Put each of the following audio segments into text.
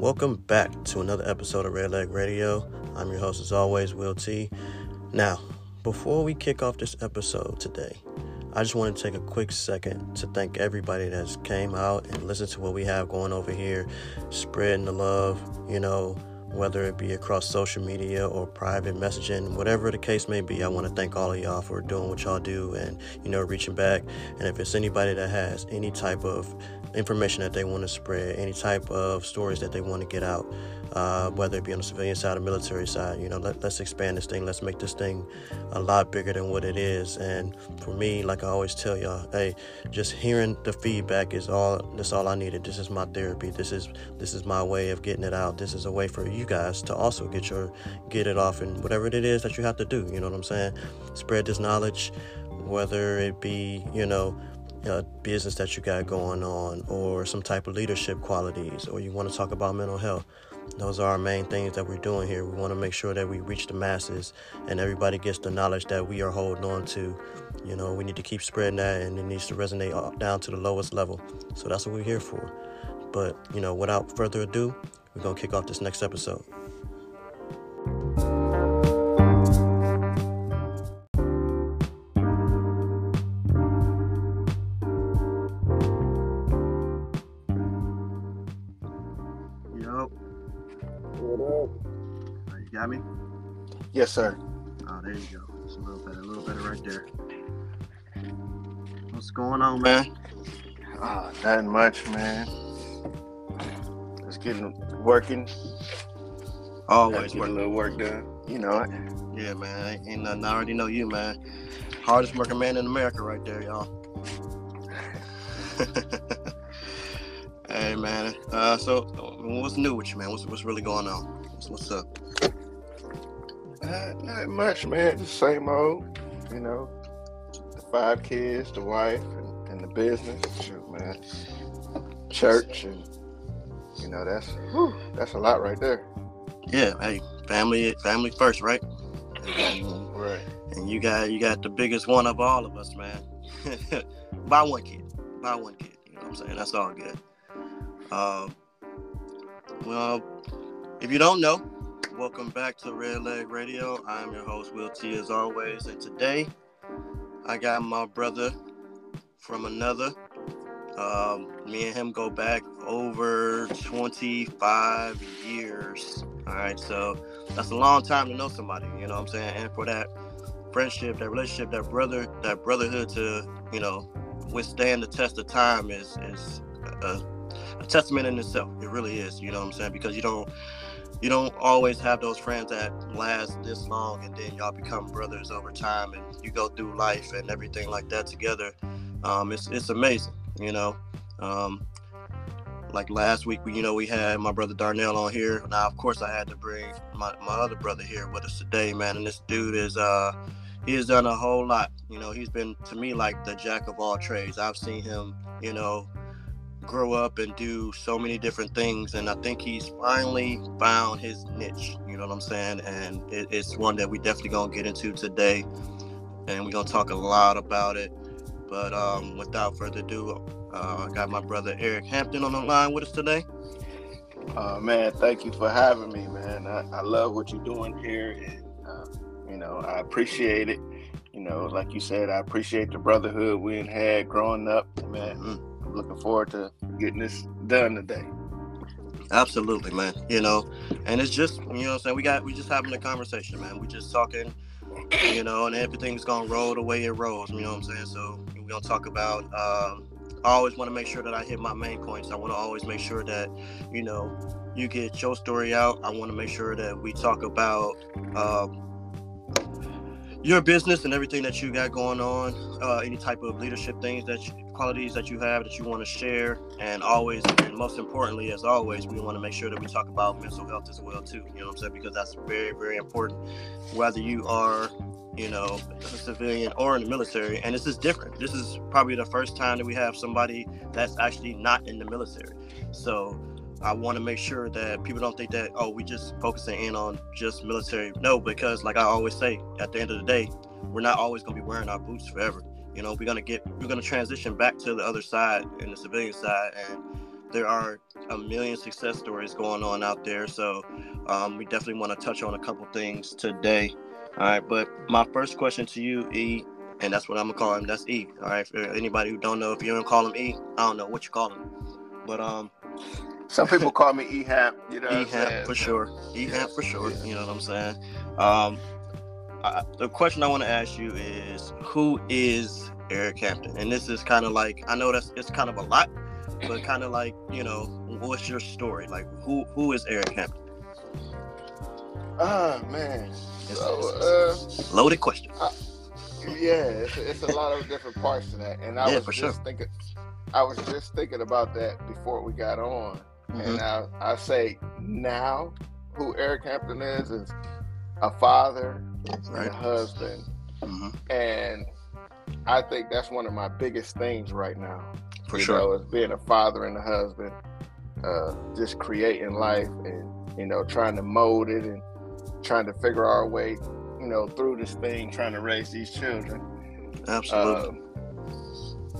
Welcome back to another episode of Red Leg Radio. I'm your host, as always, Will T. Now, before we kick off this episode today, I just want to take a quick second to thank everybody that's came out and listened to what we have going over here, spreading the love, you know, whether it be across social media or private messaging, whatever the case may be. I want to thank all of y'all for doing what y'all do and, you know, reaching back. And if it's anybody that has any type of information that they want to spread, any type of stories that they want to get out, uh, whether it be on the civilian side or military side. You know, let, us expand this thing. Let's make this thing a lot bigger than what it is. And for me, like I always tell y'all, hey, just hearing the feedback is all. That's all I needed. This is my therapy. This is this is my way of getting it out. This is a way for you guys to also get your get it off and whatever it is that you have to do. You know what I'm saying? Spread this knowledge, whether it be you know uh, business that you got going on or some type of leadership qualities or you want to talk about mental health those are our main things that we're doing here. We want to make sure that we reach the masses and everybody gets the knowledge that we are holding on to. You know we need to keep spreading that and it needs to resonate down to the lowest level. So that's what we're here for. But you know without further ado we're going to kick off this next episode got me? Yes, sir. Oh, there you go. It's a little better, a little better right there. What's going on, man? Ah, nothing much, man. Just getting working. Always get a little work done. You know it. Yeah, man. Ain't nothing. I already know you, man. Hardest working man in America, right there, y'all. hey, man. Uh, so, what's new with you, man? What's what's really going on? What's, what's up? Not, not much, man. Just same old. You know, the five kids, the wife, and, and the business. Shoot, man. Church, and you know that's whew, that's a lot right there. Yeah, hey, family, family first, right? right. And you got you got the biggest one of all of us, man. Buy one kid. Buy one kid. You know what I'm saying? That's all good. Um, well, if you don't know, welcome back to Red Leg Radio. I'm your host, Will T, as always. And today, I got my brother from another. Um, me and him go back over 25 years. All right, so that's a long time to know somebody, you know what I'm saying? And for that friendship, that relationship, that brother, that brotherhood to, you know, withstand the test of time is is a, a testament in itself. It really is, you know what I'm saying? Because you don't you don't always have those friends that last this long and then y'all become brothers over time and you go through life and everything like that together. Um, it's, it's amazing you know? Um, like last week we you know we had my brother darnell on here. Now of course i had to bring my, my other brother here with us today man and this dude is uh he has done a whole lot. You know he's been to me like the jack of all trades. I've seen him you know grow up and do so many different things and i think he's finally found his niche you know what i'm saying? And it, it's one that we definitely gonna get into today and we're gonna talk a lot about it. But um, without further ado uh, i got my brother eric hampton on the line with us today. Uh, man thank you for having me man. I, I love what you're doing here and uh, you know i appreciate it. You know like you said i appreciate the brotherhood we had growing up man. Mm-hmm looking forward to getting this done today. Absolutely, man. You know, and it's just you know I'm saying we got we just having a conversation, man. We just talking, you know, and everything's gonna roll the way it rolls. You know what I'm saying? So we're gonna talk about. Um, I always want to make sure that I hit my main points. I want to always make sure that you know you get your story out. I want to make sure that we talk about. Um, your business and everything that you got going on, uh, any type of leadership things that you, qualities that you have that you want to share, and always, and most importantly, as always, we want to make sure that we talk about mental health as well too. You know what I'm saying? Because that's very, very important. Whether you are, you know, a civilian or in the military, and this is different. This is probably the first time that we have somebody that's actually not in the military. So I want to make sure that people don't think that oh we just focusing in on just military. No, because like I always say, at the end of the day, we're not always going to be wearing our boots forever. You know, we're gonna get we're gonna transition back to the other side and the civilian side, and there are a million success stories going on out there. So um, we definitely want to touch on a couple things today. All right, but my first question to you, E, and that's what I'm gonna call him. That's E. All right. For anybody who don't know, if you don't call him E, I don't know what you call him, but um. Some people call me EHamp, you know. EHamp for sure. EHamp for sure. You know what I'm saying? Um, I, the question I want to ask you is, who is Eric Hampton? And this is kind of like I know that's it's kind of a lot, but kind of like you know, what's your story? Like, who who is Eric Hampton? Ah man, so, uh, loaded question. I, yeah, it's a, it's a lot of different parts to that, and I yeah, was just sure. thinking, I was just thinking about that before we got on, mm-hmm. and I I say now who Eric Hampton is is a father right. and husband, mm-hmm. and I think that's one of my biggest things right now. For you sure, know, is being a father and a husband, uh, just creating life and you know trying to mold it and trying to figure our way, you know, through this thing, trying to raise these children. Absolutely. Uh,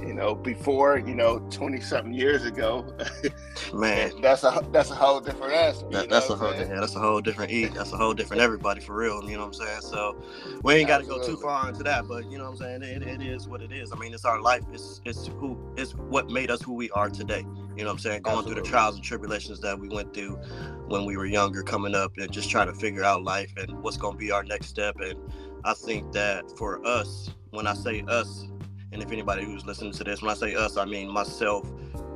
you know, before, you know, twenty something years ago, man, that's a that's a whole different answer. That, that's a whole yeah, that's a whole different eat. That's a whole different everybody for real. You know what I'm saying? So we ain't got to go too far into that, but you know what I'm saying? It, it is what it is. I mean, it's our life. It's it's who it's what made us who we are today. You know what I'm saying? Going Absolutely. through the trials and tribulations that we went through when we were younger, coming up, and just trying to figure out life and what's going to be our next step. And I think that for us, when I say us, and if anybody who's listening to this, when I say us, I mean myself,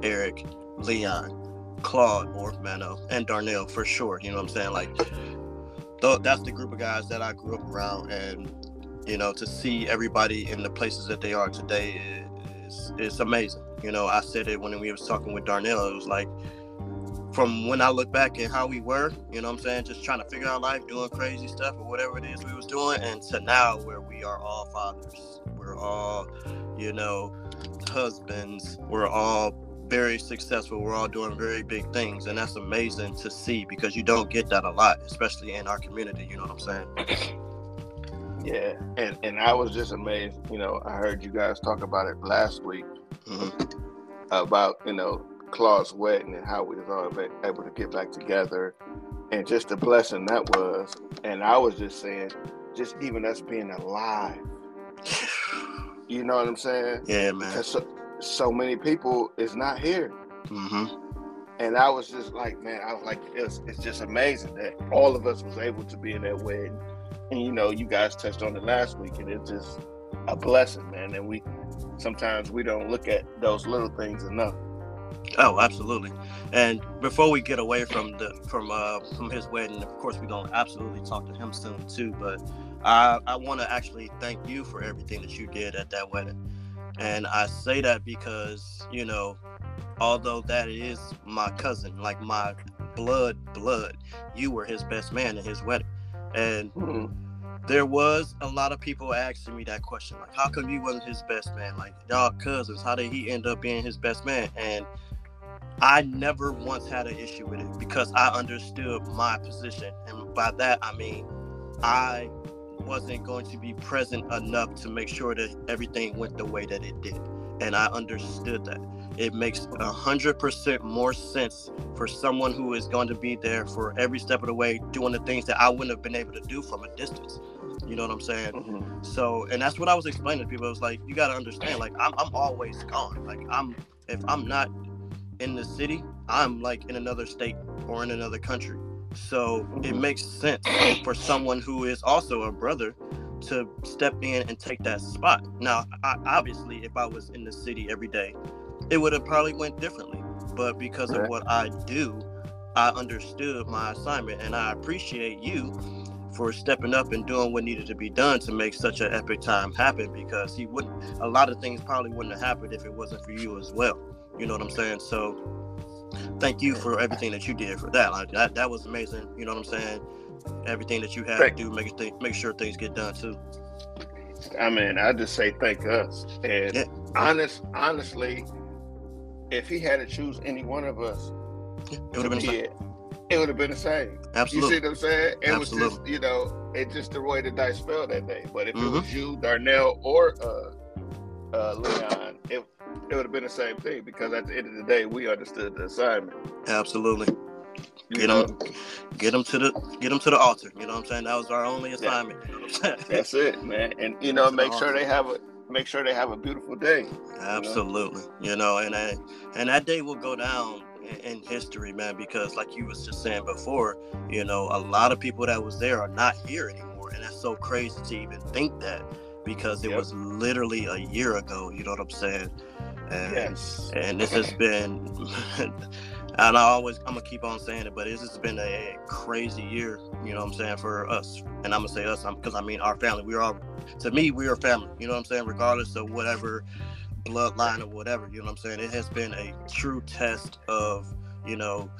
Eric, Leon, Claude, or Mano, and Darnell for sure. You know what I'm saying? Like, th- that's the group of guys that I grew up around. And, you know, to see everybody in the places that they are today is, is amazing. You know, I said it when we was talking with Darnell. It was like, from when I look back at how we were, you know what I'm saying, just trying to figure out life, doing crazy stuff or whatever it is we was doing, and to now where we are all fathers. We're all, you know, husbands. We're all very successful. We're all doing very big things. And that's amazing to see because you don't get that a lot, especially in our community, you know what I'm saying? Yeah, and and I was just amazed. You know, I heard you guys talk about it last week mm-hmm. about you know Claude's wedding and how we was all able to get back together and just the blessing that was. And I was just saying, just even us being alive. You know what I'm saying? Yeah, man. Because so, so many people is not here. Mm-hmm. And I was just like, man, I was like, it's, it's just amazing that all of us was able to be in that wedding. And you know, you guys touched on it last week, and it's just a blessing, man. And we sometimes we don't look at those little things enough. Oh, absolutely. And before we get away from the from uh from his wedding, of course we're gonna absolutely talk to him soon too. But I I want to actually thank you for everything that you did at that wedding. And I say that because you know, although that is my cousin, like my blood blood, you were his best man at his wedding, and. Mm-hmm there was a lot of people asking me that question like how come you wasn't his best man like y'all cousins how did he end up being his best man and i never once had an issue with it because i understood my position and by that i mean i wasn't going to be present enough to make sure that everything went the way that it did and i understood that it makes a hundred percent more sense for someone who is going to be there for every step of the way doing the things that i wouldn't have been able to do from a distance you know what I'm saying? Mm-hmm. So, and that's what I was explaining to people. It's like you got to understand. Like I'm, I'm always gone. Like I'm, if I'm not in the city, I'm like in another state or in another country. So mm-hmm. it makes sense for someone who is also a brother to step in and take that spot. Now, I, obviously, if I was in the city every day, it would have probably went differently. But because of what I do, I understood my assignment, and I appreciate you for stepping up and doing what needed to be done to make such an epic time happen because he wouldn't a lot of things probably wouldn't have happened if it wasn't for you as well you know what i'm saying so thank you for everything that you did for that like that, that was amazing you know what i'm saying everything that you had to do make th- make sure things get done too i mean i just say thank us and yeah. honest honestly if he had to choose any one of us it would have been it would have been the same. Absolutely. You see what I'm saying? It Absolutely. was just, you know, it just the way the dice fell that day. But if mm-hmm. it was you, Darnell, or uh, uh, Leon, it it would have been the same thing because at the end of the day, we understood the assignment. Absolutely. You Get know? them, get them to the, get them to the altar. You know what I'm saying? That was our only assignment. You know saying? That's it, man. And you know, To the make sure altar. they have a make sure they have a beautiful day. Absolutely. You know, and that, and that day will go down in, in history, man, because like you was just saying before, you know, a lot of people that was there are not here anymore, and that's so crazy to even think that because it Yep. was literally a year ago. You know what I'm saying? And, Yes. and this has been and I always I'm gonna keep on saying it, but this has been a crazy year, you know what I'm saying, for us. And I'm gonna say us because I mean our family. We're all to me, we are family, you know what I'm saying, regardless of whatever bloodline or whatever, you know what I'm saying? It has been a true test of, you know,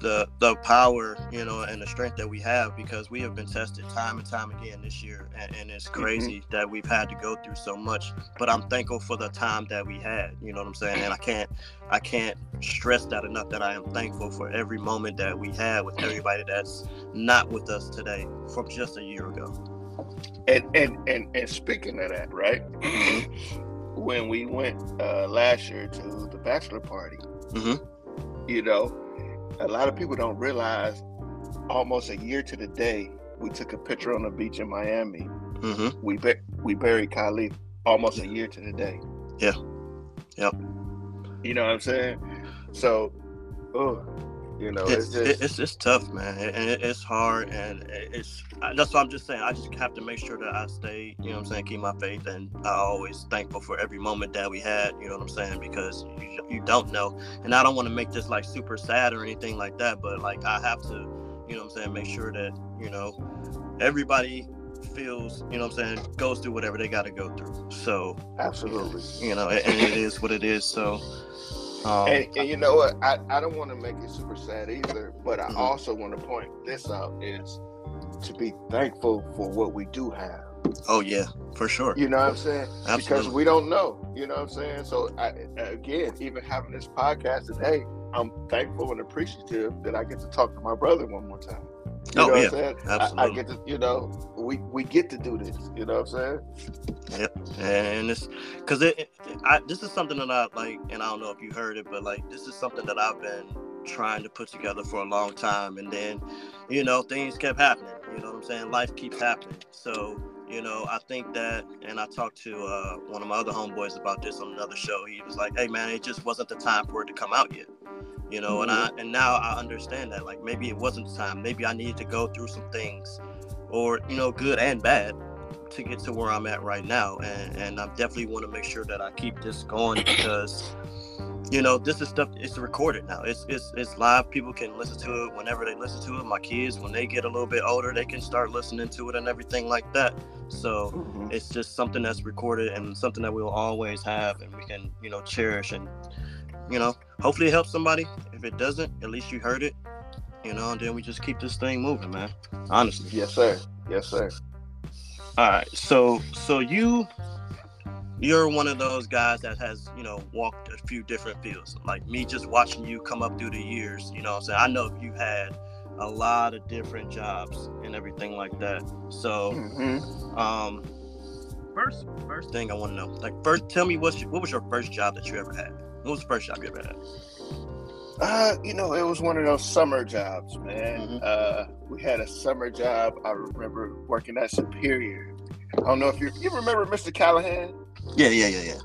the the power, you know, and the strength that we have because we have been tested time and time again this year, and, and it's crazy that we've had to go through so much. But I'm thankful for the time that we had, you know what I'm saying? And I can't I can't stress that enough that I am thankful for every moment that we had with everybody that's not with us today from just a year ago. And and and and speaking of that, right? when we went uh, last year to the bachelor party, Mhm. you know, a lot of people don't realize almost a year to the day we took a picture on the beach in Miami. hmm We bu- we buried Khalif almost a year to the day. Yeah. Yep. You know what I'm saying? So, oh, you know, it's, it's, just it's it's tough, man, and it, it's hard, and it's that's what I'm just saying. I just have to make sure that I stay, you know, what I'm saying, keep my faith, and I always thankful for every moment that we had, you know what I'm saying, because you, you don't know, and I don't want to make this like super sad or anything like that, but like I have to, you know, what I'm saying, make sure that you know everybody feels, you know, what I'm saying, goes through whatever they got to go through. So absolutely. you know, and, and it is what it is. So. Um, And, and you know what? I, I don't want to make it super sad either, but I Mhm. also want to point this out is to be thankful for what we do have. oh yeah, for sure. You know what I'm saying? Absolutely. Because we don't know. You know what I'm saying? So I, again, even having this podcast today, I'm thankful and appreciative that I get to talk to my brother one more time. You Oh, know yeah, what I'm saying? I, I get to, you know, we we get to do this. You know what I'm saying? Yep. And it's because it, it I, this is something that i like and i don't know if you heard it but like this is something that i've been trying to put together for a long time and then you know things kept happening you know what i'm saying life keeps happening so you know i think that and i talked to uh, one of my other homeboys about this on another show he was like hey man it just wasn't the time for it to come out yet you know and i and now i understand that like maybe it wasn't the time maybe i needed to go through some things or you know good and bad to get to where I'm at right now, and and I definitely want to make sure that I keep this going because you know this is stuff. It's recorded now. It's it's it's live. People can listen to it whenever they listen to it. My kids, when they get a little bit older, they can start listening to it and everything like that. So Mhm. it's just something that's recorded and something that we'll always have, and we can you know cherish and you know hopefully it helps somebody. If it doesn't, at least you heard it. You know, and then we just keep this thing moving, man. Honestly. Yes, sir. Yes, sir. All right. So so you you're one of those guys that has, you know, walked a few different fields. Like me just watching you come up through the years, you know I'm saying? I know you had a lot of different jobs and everything like that. So Mhm. um first first thing I want to know. Like first tell me what's your, what was your first job that you ever had? What was the first job you ever had? Uh, you know, it was one of those summer jobs, man. Mhm. Uh, we had a summer job. I remember working at Superior. I don't know if you you remember Mr. Callahan. Yeah, yeah, yeah, yeah.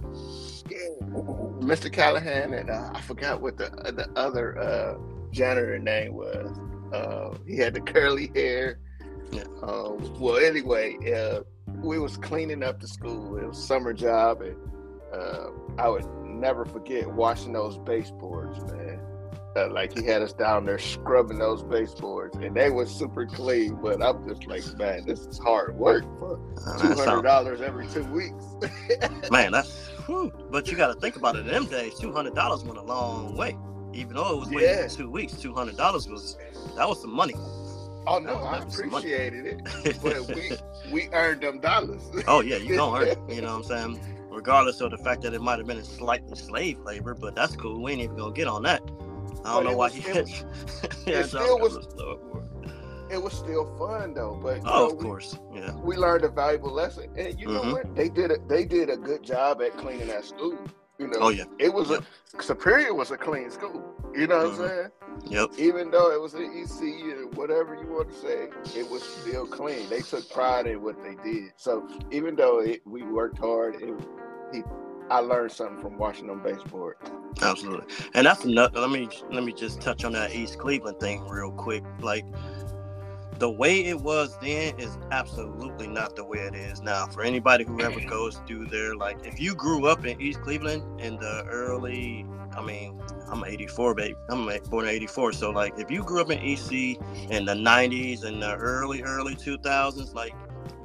Yeah, Mr. Callahan, and uh, I forgot what the the other uh, janitor name was. Uh, he had the curly hair. Yeah. Uh, well, anyway, uh, we was cleaning up the school. It was summer job, and uh, I would never forget washing those baseboards, man. Uh, like he had us down there scrubbing those baseboards, and they were super clean. But I'm just like, man, this is hard work for two hundred dollars every two weeks. man, that's whew. but you got to think about it. In them days, two hundred dollars went a long way. Even though it was waiting Yeah. two weeks, two hundred dollars was that was some money. Oh no, I definitely some money. appreciated it, but we we earned them dollars. oh yeah, you gonna earn. You know what I'm saying? Regardless of the fact that it might have been a slightly slave labor, but that's cool. We ain't even gonna get on that. I don't But know why was- he it was- yeah, it still was- it was still fun though. But oh, know, of course, yeah. We learned a valuable lesson, and you mm-hmm. know what? They did it. They did a good job at cleaning that school. You know, oh yeah, it was yep. a Superior was a clean school. You know mm-hmm. what I'm mm-hmm. saying? Yep. Even though it was an EC or whatever you want to say, it was still clean. They took pride in what they did. So even though it, we worked hard, it, he, I learned something from watching them baseboard. Absolutely, and that's another. Let me let me just touch on that East Cleveland thing real quick. Like the way it was then is absolutely not the way it is now. For anybody who ever goes through there, like if you grew up in East Cleveland in the early, I mean, I'm 84, baby. I'm born in 84. So like if you grew up in EC in the 90s and the early, early 2000s, like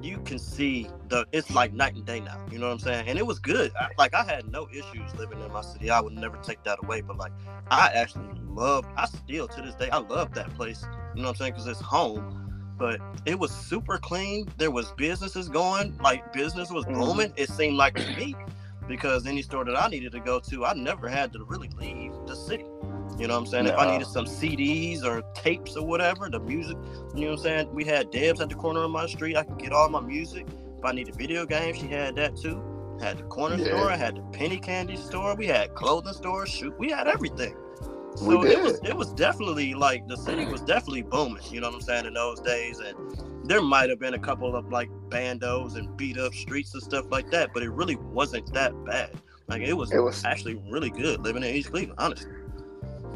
you can see the it's like night and day now. You know what I'm saying? And it was good. I, like I had no issues living in my city. I would never take that away. But like I actually love. I still to this day I love that place. You know what I'm saying? Because it's home. But it was super clean. There was businesses going. Like business was mm-hmm. booming. Mm-hmm. It seemed like to me because any store that I needed to go to, I never had to really leave the city. You know what I'm saying? If I needed some CDs or tapes or whatever, the music, you know what I'm saying? We had Debs at the corner of my street. I could get all my music. If I needed video games, she had that too. Had the corner yeah. store, I had the penny candy store, we had clothing stores, shoot, we had everything. So we did. it was it was definitely like the city was definitely booming, you know what I'm saying, in those days. And there might have been a couple of like bandos and beat up streets and stuff like that, but it really wasn't that bad. Like it was, it was actually really good living in East Cleveland, honestly.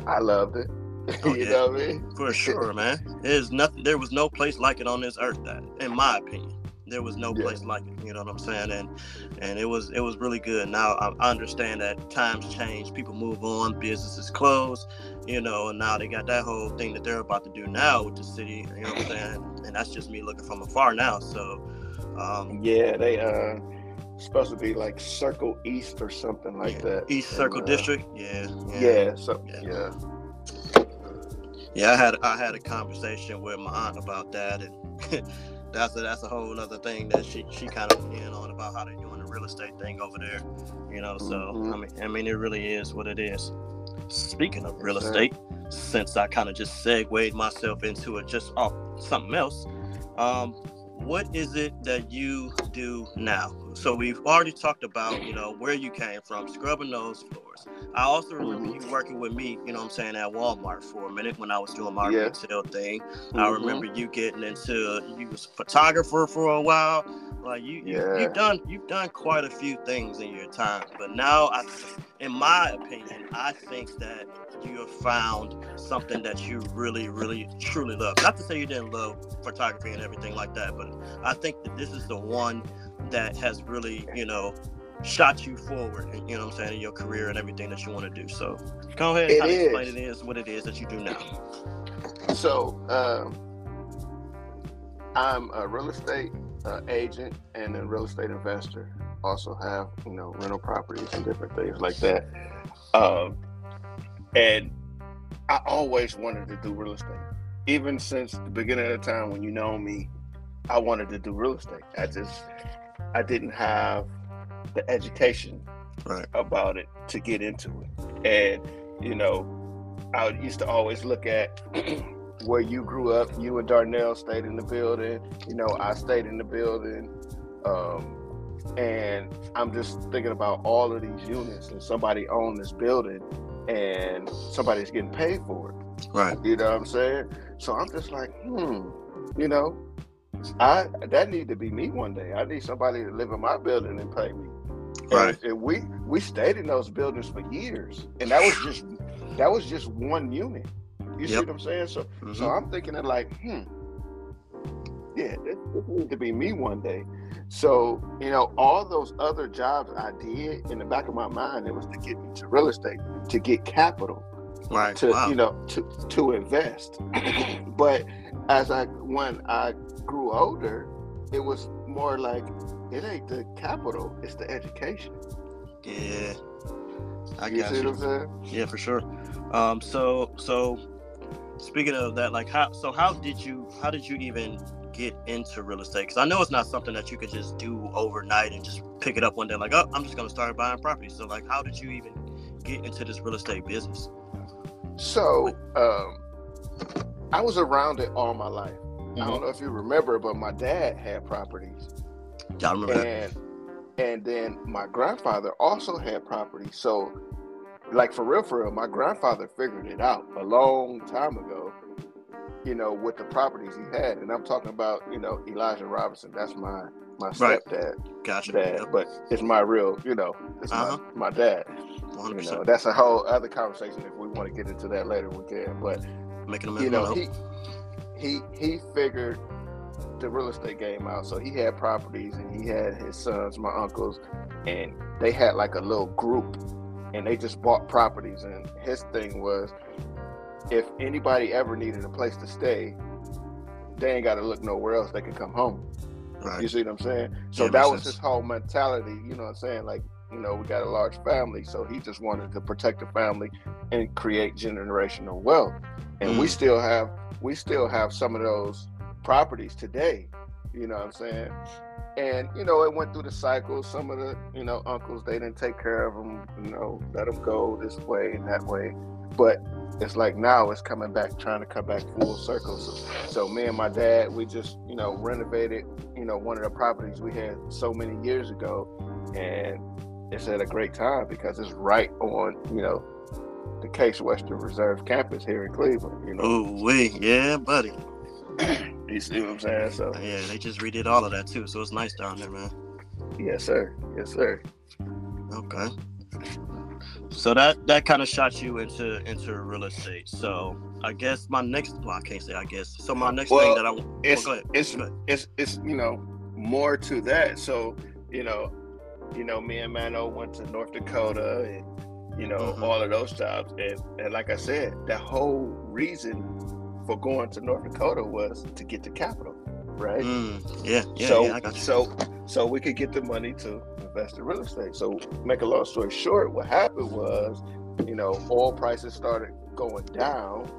I loved it. Oh, you yeah. know what I mean? For sure, man. There's nothing. There was no place like it on this earth. That, in my opinion, there was no yeah. place like it. You know what I'm saying? And and it was it was really good. Now I, understand that times change. People move on. Businesses close. You know, and now they got that whole thing that they're about to do now with the city. You know what I'm saying? And that's just me looking from afar now. So. Um, yeah, they uh supposed to be like Circle East or something like yeah. that. East Circle uh, District. Yeah. Yeah. Yeah. So, yeah. yeah. Yeah, I had I had a conversation with my aunt about that, and that's a, that's a whole other thing that she she kind of went in on about how they're doing the real estate thing over there, you know. So mm-hmm. I mean, I mean, it really is what it is. Speaking of real estate, since I kind of just segued myself into it, just off something else, um, what is it that you do now? So we've already talked about, you know, where you came from, scrubbing those floors. I also remember mm-hmm. you working with me, you know I'm saying, at Walmart for a minute when I was doing my yeah. retail thing. Mm-hmm. I remember you getting into you was a photographer for a while. Like you, yeah. you have done you've done quite a few things in your time. But now I in my opinion, I think that you have found something that you really, really, truly love. Not to say you didn't love photography and everything like that, but I think that this is the one that has really, you know, shot you forward, you know what I'm saying, in your career and everything that you want to do. So go ahead and kind of explain it is what it is that you do now. So um, I'm a real estate uh, agent and a real estate investor. Also have, you know, rental properties and different things like that. Um, and I always wanted to do real estate. Even since the beginning of the time when you know me, I wanted to do real estate. I just I didn't have the education right. about it to get into it. And, you know, I used to always look at where you grew up. You and Darnell stayed in the building. You know, I stayed in the building. Um, and I'm just thinking about all of these units and somebody owned this building and somebody's getting paid for it. Right. You know what I'm saying? So I'm just like, hmm, you know, I that need to be me one day. I need somebody to live in my building and pay me. Right. And, and we we stayed in those buildings for years, and that was just that was just one unit. You yep. see what I'm saying? So mm-hmm. so I'm thinking of like, hmm, yeah, it, it need to be me one day. So you know, all those other jobs I did in the back of my mind, it was to get into real estate, to get capital, right? To wow. you know, to to invest. but as I when I grew older, it was more like it ain't the capital, it's the education. Yeah. I you see you. what I'm saying? Yeah, for sure. Um, so so speaking of that, like how so how did you how did you even get into real estate? Because I know it's not something that you could just do overnight and just pick it up one day, like, oh, I'm just gonna start buying property. So like how did you even get into this real estate business? So um I was around it all my life mm-hmm. I don't know if you remember, but my dad had properties. I remember and, that. And then my grandfather also had property. So, like for real, for real, my grandfather figured it out a long time ago. You know, with the properties he had, and I'm talking about you know Elijah Robinson. That's my my stepdad. Right. Gotcha. Dad, yep. but it's my real, you know, it's uh-huh. my, my dad. 100%. You know, that's a whole other conversation. If we want to get into that later, we can. But making a you know, he he he figured the real estate game out. So he had properties, and he had his sons, my uncles, and they had like a little group, and they just bought properties. And his thing was, if anybody ever needed a place to stay, they ain't got to look nowhere else. They can come home. Right. You see what I'm saying? So yeah, that was sense. his whole mentality. You know what I'm saying? Like, you know, we got a large family, so he just wanted to protect the family and create generational wealth. And mm. we still have we still have some of those properties today. You know what I'm saying? And you know, it went through the cycle. Some of the you know uncles they didn't take care of them. You know, let them go this way and that way. But it's like now it's coming back, trying to come back full circle. So, so me and my dad, we just you know renovated you know one of the properties we had so many years ago, and it's at a great time because it's right on you know the Case Western Reserve campus here in Cleveland. You know. Oh wait, yeah, buddy. you see what I'm saying? So yeah, they just redid all of that too, so it's nice down there, man. Yes, sir. Yes, sir. Okay. So that that kind of shot you into into real estate. So I guess my next well, I can't say I guess. So my next well, thing that I want it's, well, it's it's it's you know more to that. So you know, you know, me and Mano went to North Dakota and you know, mm-hmm. all of those jobs. And and like I said, the whole reason for going to North Dakota was to get the capital, right? Mm, yeah, yeah, so, yeah, So so we could get the money to invest in real estate. So make a long story short, what happened was, you know, oil prices started going down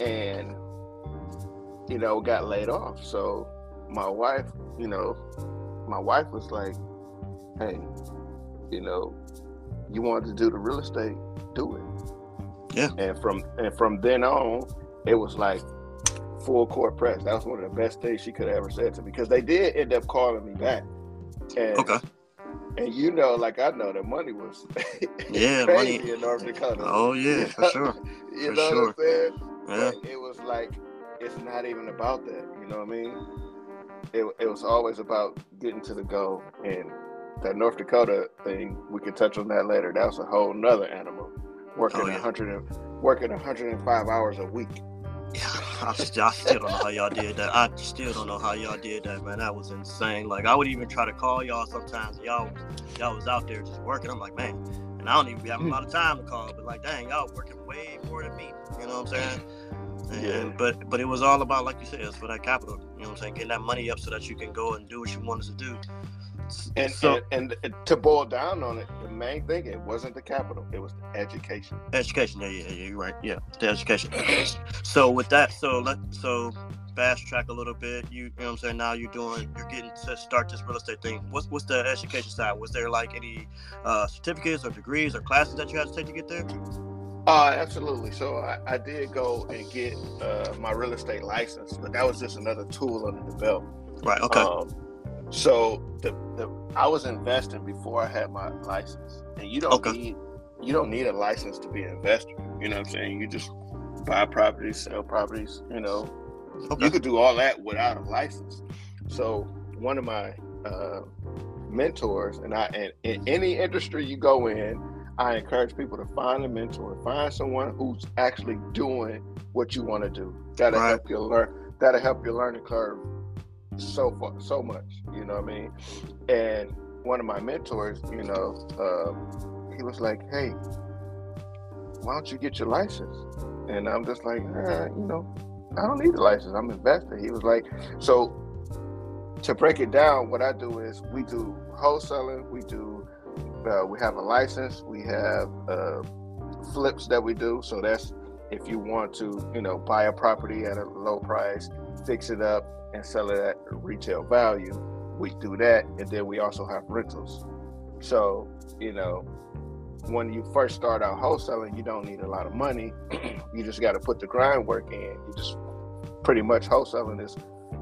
and you know, got laid off. So my wife, you know, my wife was like, Hey, you know, you wanted to do the real estate, do it. Yeah. And from and from then on, it was like full court press. That was one of the best things she could have ever said to me because they did end up calling me back. And, okay. And you know, like I know, the money was yeah, crazy money. in North Dakota. Oh yeah, for sure. You for know sure. what I'm saying? Yeah. It was like it's not even about that. You know what I mean? It, it was always about getting to the goal and that North Dakota thing, we can touch on that later. That was a whole nother animal. Working oh, yeah. 100 working 105 hours a week. Yeah, I still, I still don't know how y'all did that. I still don't know how y'all did that, man. That was insane. Like I would even try to call y'all sometimes. Y'all, y'all was out there just working. I'm like, man, and I don't even have a lot of time to call. But like, dang, y'all working way more than me. You know what I'm saying? And, yeah. but but it was all about like you said, it's for that capital. You know what I'm saying? Getting that money up so that you can go and do what you wanted to do. And, so, and, and to boil down on it, the main thing it wasn't the capital; it was the education. Education, yeah, yeah, yeah, you're right. Yeah, the education. so with that, so let so fast track a little bit. You, you know what I'm saying? Now you're doing, you're getting to start this real estate thing. What's what's the education side? Was there like any uh, certificates or degrees or classes that you had to take to get there? Uh, absolutely. So I, I did go and get uh, my real estate license, but that was just another tool under the belt. Right. Okay. Um, so the, the I was investing before I had my license, and you don't okay. need you don't need a license to be an investor. You know what I'm saying? You just buy properties, sell properties. You know, okay. you could do all that without a license. So one of my uh, mentors, and I, and in any industry you go in, I encourage people to find a mentor, find someone who's actually doing what you want to do. That'll right. help you learn. That'll help your learning curve so far, so much. You know what I mean? And one of my mentors, you know, uh, he was like, "Hey, why don't you get your license?" And I'm just like, eh, you know, I don't need a license. I'm an investor. He was like, so to break it down, what I do is we do wholesaling. We do, uh, we have a license. We have uh, flips that we do. So that's if you want to, you know, buy a property at a low price, fix it up, and sell it at retail value. We do that, and then we also have rentals. So, you know, when you first start out wholesaling, you don't need a lot of money. you just got to put the grind work in. You just pretty much wholesaling is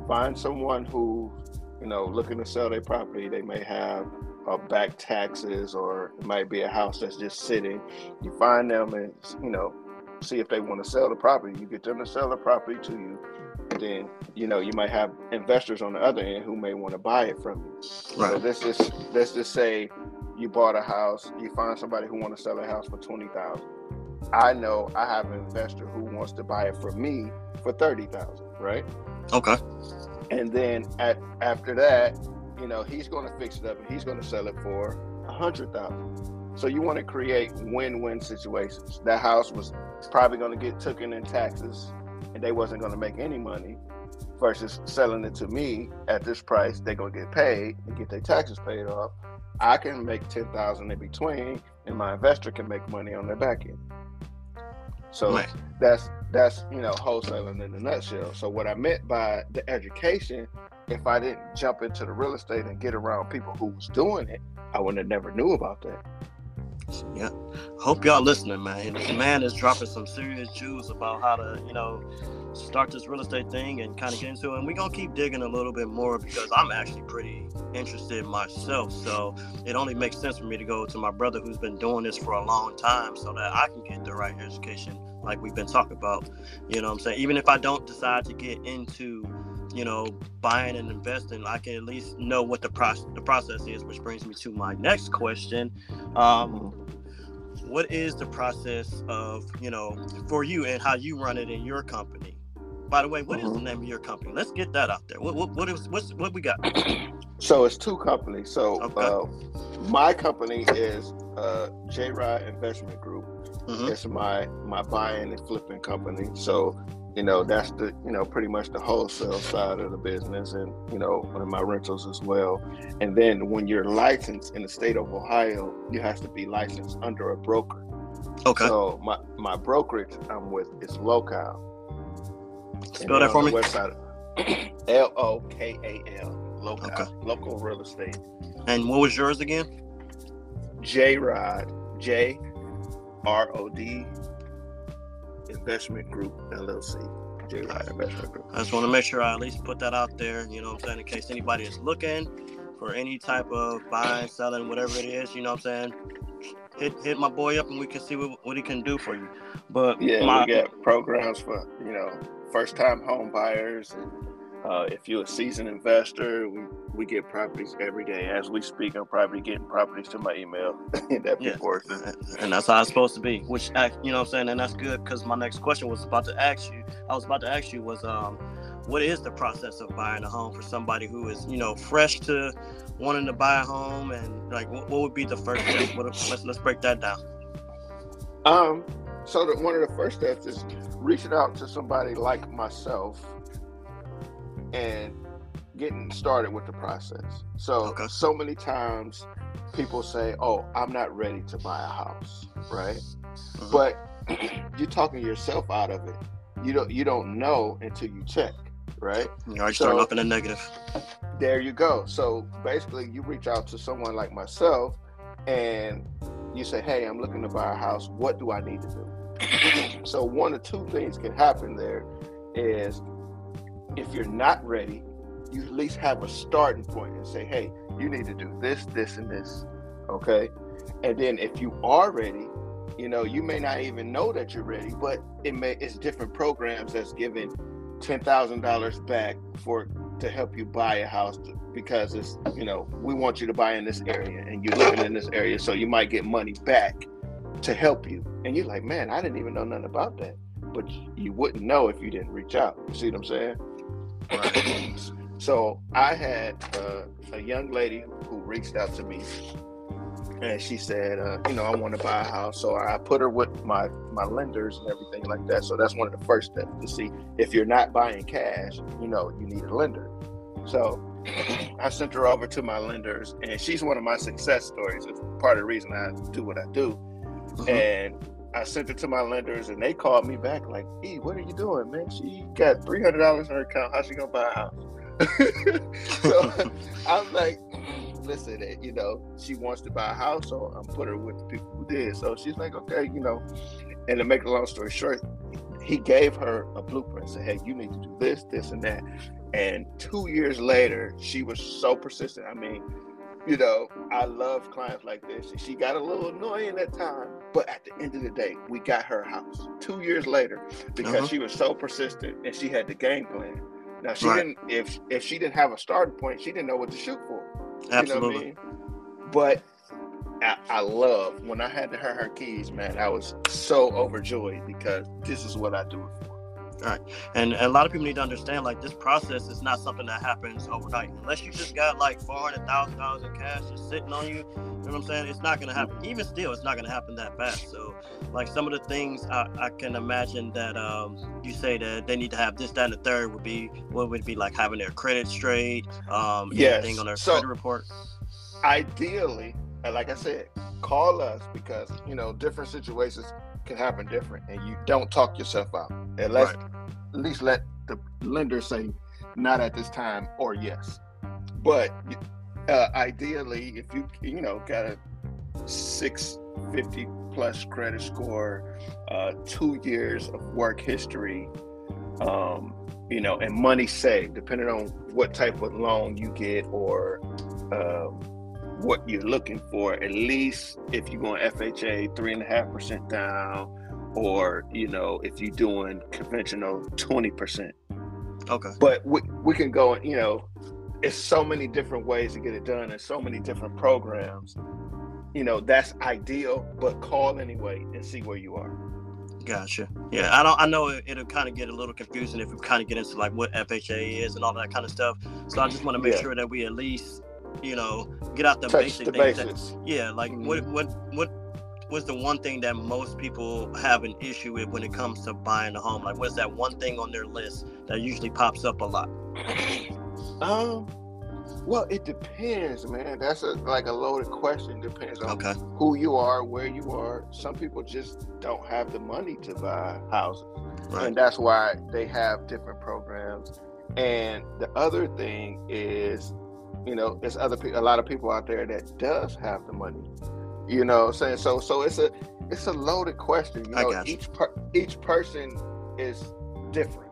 find someone who, you know, looking to sell their property. They may have uh, back taxes, or it might be a house that's just sitting. You find them and you know, see if they want to sell the property. You get them to sell the property to you. Then you know you might have investors on the other end who may want to buy it from you. Right. So this is let's just say you bought a house, you find somebody who want to sell a house for twenty thousand. I know I have an investor who wants to buy it from me for thirty thousand, right? Okay. And then at after that, you know, he's going to fix it up and he's going to sell it for a hundred thousand. So you want to create win-win situations. That house was probably going to get taken in taxes, and they wasn't going to make any money. Versus selling it to me at this price, they're going to get paid and get their taxes paid off. I can make ten thousand in between, and my investor can make money on their back end. So right. that's that's you know wholesaling in a nutshell. So what I meant by the education, if I didn't jump into the real estate and get around people who was doing it, I would have never knew about that. Yeah. Hope y'all listening, man. This man is dropping some serious jewels about how to, you know, start this real estate thing and kind of get into it. And we're gonna keep digging a little bit more because I'm actually pretty interested myself. So it only makes sense for me to go to my brother who's been doing this for a long time so that I can get the right education like we've been talking about. You know what I'm saying? Even if I don't decide to get into you know, buying and investing, I can at least know what the process the process is, which brings me to my next question. Um, what is the process of, you know, for you and how you run it in your company? By the way, what is the mm-hmm. name of your company? Let's get that out there. What what, what is what's what we got? So it's two companies. So okay. uh, my company is uh, J Rod Investment Group. Mm-hmm. It's my my buying and flipping company. So you know that's the you know pretty much the wholesale side of the business and you know one of my rentals as well. And then when you're licensed in the state of ohio you have to be licensed under a broker. Okay. So my my brokerage i'm with is Lokal. Spell that for me. website l-o-k-a-l Lokal okay. Lokal real estate. And what was yours again? J rod j r-o-d Investment Group LLC. J Investment Group. I just want to make sure I at least put that out there. You know what I'm saying? In case anybody is looking for any type of buying, selling, whatever it is. You know what I'm saying? Hit hit my boy up and we can see what, what he can do for you. But yeah, my, we got programs for you know first time home buyers and uh, if you're a seasoned investor, we, we get properties every day. As we speak, I'm probably getting properties to my email that yeah. And that's how it's supposed to be, which, you know what I'm saying? And that's good because my next question was about to ask you, I was about to ask you was, um, what is the process of buying a home for somebody who is, you know, fresh to wanting to buy a home and like, what, what would be the first step? What, let's, let's break that down. Um, so that one of the first steps is reaching out to somebody like myself and getting started with the process. So okay. so many times people say, "Oh, I'm not ready to buy a house," right? Mm-hmm. But you're talking yourself out of it. You don't you don't know until you check, right? You're already so, starting off in a negative. There you go. So basically, you reach out to someone like myself, and you say, "Hey, I'm looking to buy a house. What do I need to do?" so one or two things can happen there. Is if you're not ready, you at least have a starting point and say, hey, you need to do this, this, and this. Okay. And then if you are ready, you know, you may not even know that you're ready, but it may it's different programs that's giving ten thousand dollars back for to help you buy a house because it's you know we want you to buy in this area and you're living in this area, so you might get money back to help you. And you're like, man, I didn't even know nothing about that, but you wouldn't know if you didn't reach out. You see what I'm saying? So I had uh, a young lady who reached out to me, and she said, uh, "You know, I want to buy a house." So I put her with my my lenders and everything like that. So that's one of the first steps to see if you're not buying cash. You know, you need a lender. So I sent her over to my lenders, and she's one of my success stories. It's part of the reason I do what I do. Mm-hmm. And I sent it to my lenders and they called me back like, "E, what are you doing, man? She got three hundred dollars in her account. How's she gonna buy a house?" so I'm like, "Listen, eh, you know, she wants to buy a house, so I'm put her with the people who did." So she's like, "Okay, you know." And to make a long story short, he gave her a blueprint. Said, "Hey, you need to do this, this, and that." And two years later, she was so persistent. I mean, you know, I love clients like this. She got a little annoying at times, but at the end of the day, we got her house two years later because uh-huh. she was so persistent and she had the game plan. Now she right. didn't if if she didn't have a starting point, she didn't know what to shoot for. Absolutely. You know I mean? But I, I love when I had to her her keys, man. I was so overjoyed because this is what I do Right. And, and, a lot of people need to understand like this process is not something that happens overnight. Unless you just got like four hundred thousand dollars in cash just sitting on you, you know what I'm saying? It's not gonna happen. Even still, it's not gonna happen that fast. So like some of the things I, I can imagine that um, you say that they need to have this, that, and the third would be what would be like having their credit straight, um, yes. anything on their so, credit report. Ideally, like I said, call us because you know different situations can happen different, and you don't talk yourself out. Unless right. at least let the lender say not at this time or yes. But uh, ideally, if you you know got a 650 plus credit score, uh, two years of work history, um, you know, and money saved, depending on what type of loan you get or um, what you're looking for. At least if you're going FHA, three and a half percent down, or you know, if you're doing conventional, twenty percent. Okay. But we we can go, you know, it's so many different ways to get it done, and so many different programs. You know, that's ideal, but call anyway and see where you are. Gotcha. Yeah, I don't. I know it, will kind of get a little confusing if we kind of get into like what FHA is and all that kind of stuff. So I just want to make yeah. sure that we at least you know, get out the Touch basic the things. That, yeah, like mm-hmm. what what what was the one thing that most people have an issue with when it comes to buying a home? Like, what's that one thing on their list that usually pops up a lot? Um, well, it depends, man. That's a like a loaded question. Depends on okay. who you are, where you are. Some people just don't have the money to buy houses, right. and that's why they have different programs. And the other thing is you know, there's other people, a lot of people out there that does have the money. You know, i'm saying so. So it's a it's a loaded question. You know, each per, each person is different.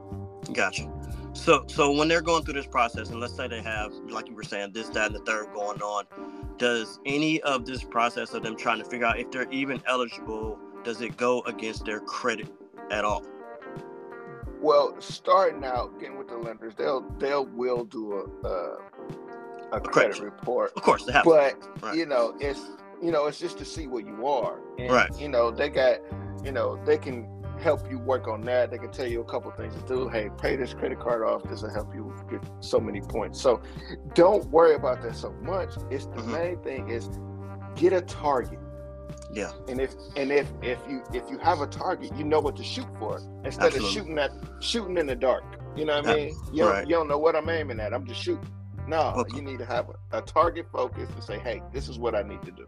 Gotcha. So so when they're going through this process, and let's say they have, like you were saying, this, that, and the third going on, does any of this process of them trying to figure out if they're even eligible, does it go against their credit at all? Well, starting out, getting with the lenders, they'll they'll will do a, a a credit, report. Of course, they have. But right. you know, it's you know, it's just to see where you are. And, right. You know, they got, you know, they can help you work on that. They can tell you a couple things to do. Hey, pay this credit card off. This will help you get so many points. So don't worry about that so much. It's the mm-hmm. main thing is get a target. Yeah. And if and if if you if you have a target, you know what to shoot for instead Absolutely. of shooting at shooting in the dark. You know what I mean? You don't, right. you don't know what I'm aiming at. I'm just shooting. No, okay. you need to have a, a, target focus and say, hey, this is what I need to do.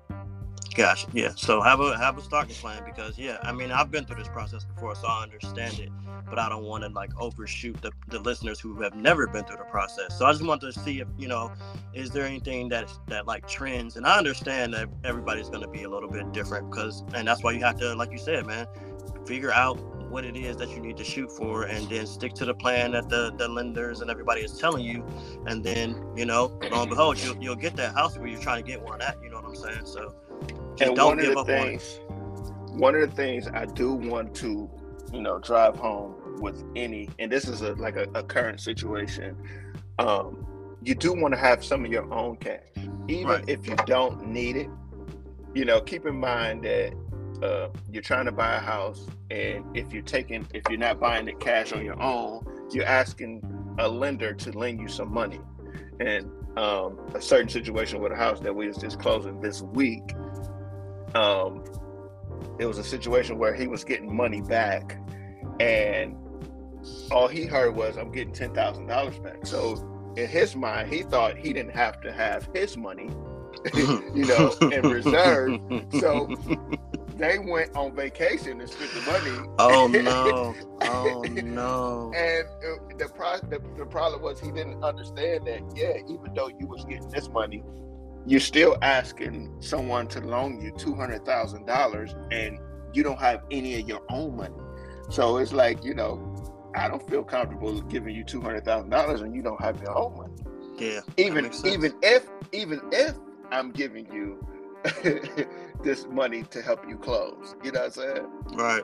Gosh, Yeah. So have a have a starting plan because yeah, I mean I've been through this process before, so I understand it. But I don't want to like overshoot the, the listeners who have never been through the process. So I just want to see if you know, is there anything that that like trends? And I understand that everybody's going to be a little bit different because, and that's why you have to, like you said, man, figure out what it is that you need to shoot for and then stick to the plan that the, the lenders and everybody is telling you. And then you know lo and behold you'll, you'll get that house where you're trying to get one at you know what i'm saying? So and don't give up things, on one of the things i do want to you know drive home with any and this is a like a, a current situation um you do want to have some of your own cash. Even right. if you don't need it you know keep in mind that uh, you're trying to buy a house, and if you're taking, if you're not buying it cash on your own, you're asking a lender to lend you some money. And um, a certain situation with a house that we was just closing this week, um, it was a situation where he was getting money back, and all he heard was, "I'm getting ten thousand dollars back." So in his mind, he thought he didn't have to have his money, you know, in reserve. So they went on vacation and spent the money. Oh no! Oh no! and uh, the, pro- the the problem was he didn't understand that. Yeah, even though you was getting this money, you're still asking someone to loan you two hundred thousand dollars, and you don't have any of your own money. So it's like you know, I don't feel comfortable giving you two hundred thousand dollars and you don't have your own money. Yeah. Even even if even if I'm giving you this money to help you close, you know what I'm saying? Right.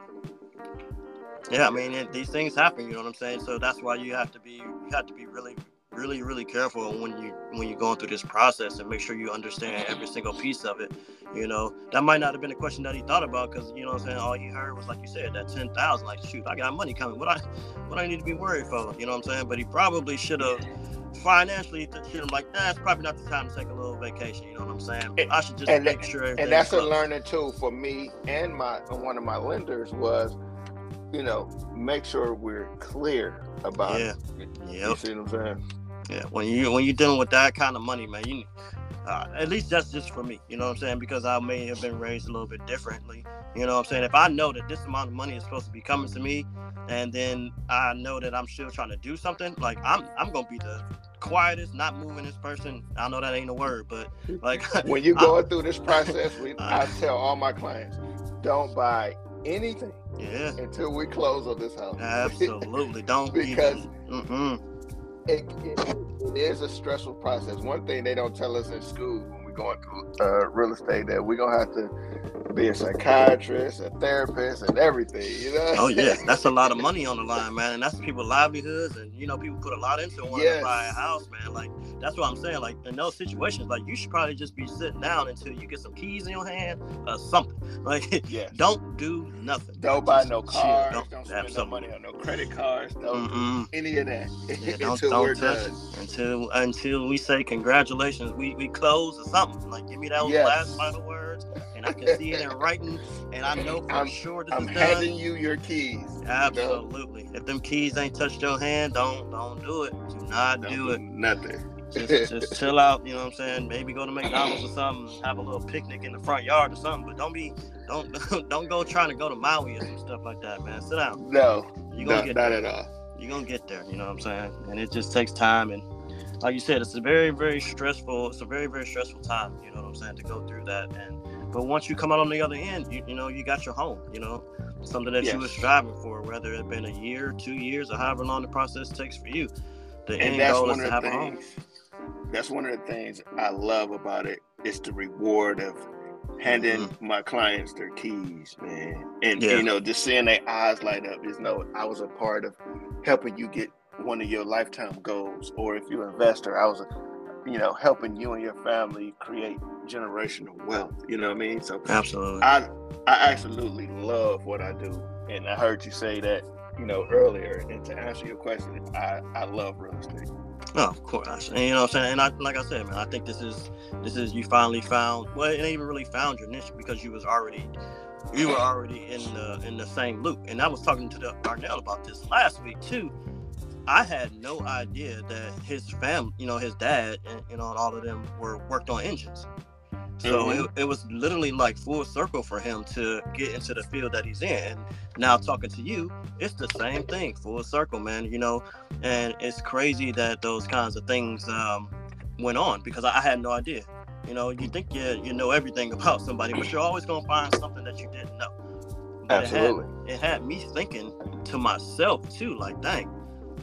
Yeah, I mean it, these things happen. You know what I'm saying. So that's why you have to be you have to be really really really careful when you when you're going through this process and make sure you understand every single piece of it you know? That might not have been a question that he thought about because you know what i'm saying all he heard was like you said that 10000 like shoot i got money coming. What i what i need to be worried for you know what i'm saying? But he probably should have financially should have like nah, it's probably not the time to take a little vacation you know what i'm saying? I should just and make sure and that's a learning too for me and my one of my lenders was you know make sure we're clear about yeah. it. Yep. you see what i'm saying yeah, when you when you're dealing with that kind of money, man, you uh, at least that's just for me. You know what I'm saying? Because I may have been raised a little bit differently. You know what I'm saying? If I know that this amount of money is supposed to be coming to me, and then I know that I'm still trying to do something, like I'm I'm gonna be the quietest, not moving this person. I know that ain't a word, but like when you're going through this process, we, I tell all my clients, don't buy anything. Yeah. Until we close on this house. Absolutely. Don't because. Even, it, it, it is a stressful process. One thing they don't tell us in school going through uh, real estate that we're gonna have to be a psychiatrist, a therapist, and everything. You know? Oh yeah, that's a lot of money on the line, man, and that's people's livelihoods, and you know people put a lot into wanting yes. to buy a house, man. Like that's what I'm saying. Like in those situations, like you should probably just be sitting down until you get some keys in your hand or something. Like yes. don't do nothing. Don't buy no cars. Don't, don't spend no money on no credit cards. Don't mm any of that. Yeah, don't, until don't touch done. Until until we say congratulations, we we close or something. Like give me those yes. last final words and I can see it in writing, and I know for I'm, sure this I'm is handing you your keys. Absolutely. If them keys ain't touched your hand, don't don't do it. Do not don't do it. Nothing. Just, just chill out. You know what I'm saying? Maybe go to McDonald's or something. Have a little picnic in the front yard or something. But don't be don't don't go trying to go to Maui or some stuff like that, man. Sit down. No, You're gonna no, get not there. at all. You're gonna get there. You know what I'm saying? And it just takes time and like you said, it's a very, very stressful. It's a very, very stressful time. You know what I'm saying to go through that, and but once you come out on the other end, you, you know, you got your home, you know, something that yes. you were striving for, whether it been a year, two years, or however long the process takes for you. The and end goal is to have things, a home. That's one of the things I love about it. It's the reward of handing mm-hmm. my clients their keys, man. And yeah. you know, just seeing their eyes light up, is no, I was a part of helping you get one of your lifetime goals. Or if you're an investor, I was you know, helping you and your family create generational wealth. You know what I mean? So absolutely, I I absolutely love what I do, and I heard you say that you know earlier. And to answer your question, I I love real estate. Oh, of course. And you know what I'm saying? And I like I said, man, I think this is this is you finally found well, it ain't even really found your niche because you was already you were already in the in the same loop. And I was talking to the Darnell about this last week too. I had no idea that his family, you know, his dad and you know, all of them were worked on engines. So mm-hmm. it, it, was literally like full circle for him to get into the field that he's in. And now talking to you, it's the same thing, full circle, man. You know, and it's crazy that those kinds of things um, went on because I, I had no idea. You know, you think you you know everything about somebody, but you're always gonna find something that you didn't know. But Absolutely. It had, it had me thinking to myself too, like, dang,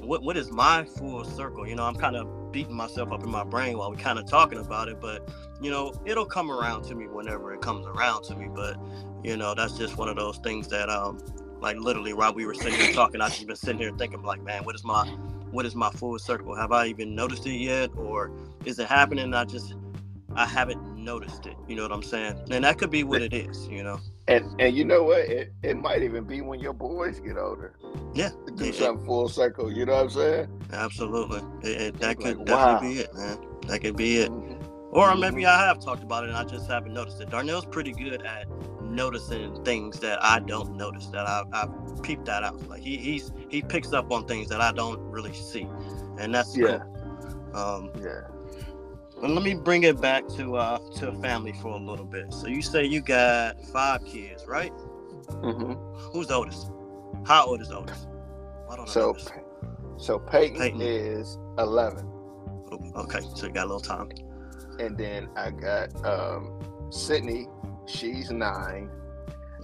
what what is my full circle? You know, I'm kind of beating myself up in my brain while we're kind of talking about it, but you know, it'll come around to me whenever it comes around to me. But you know, that's just one of those things that um like literally while we were sitting here talking, I just been sitting here thinking like, man, what is my what is my full circle? Have I even noticed it yet? Or is it happening? I just I haven't noticed it. You know what I'm saying? And that could be what it is, you know. And and you know what? It, it might even be when your boys get older. Yeah. Do it, something it, full circle. You know what I'm saying? Absolutely. It, that could like, definitely wow. be it, man. That could be it. Mm-hmm. Or maybe I have talked about it and I just haven't noticed it. Darnell's pretty good at noticing things that I don't notice that I, I've peeped that out. Like he he's he picks up on things that I don't really see, and that's yeah. Cool. Um, yeah. Let me bring it back to uh to family for a little bit. So you say you got five kids, right? Mm-hmm. Who's the oldest? How old is the oldest? so, so Peyton, Peyton, is eleven. okay, so you got a little time. And then I got um, Sydney, she's nine.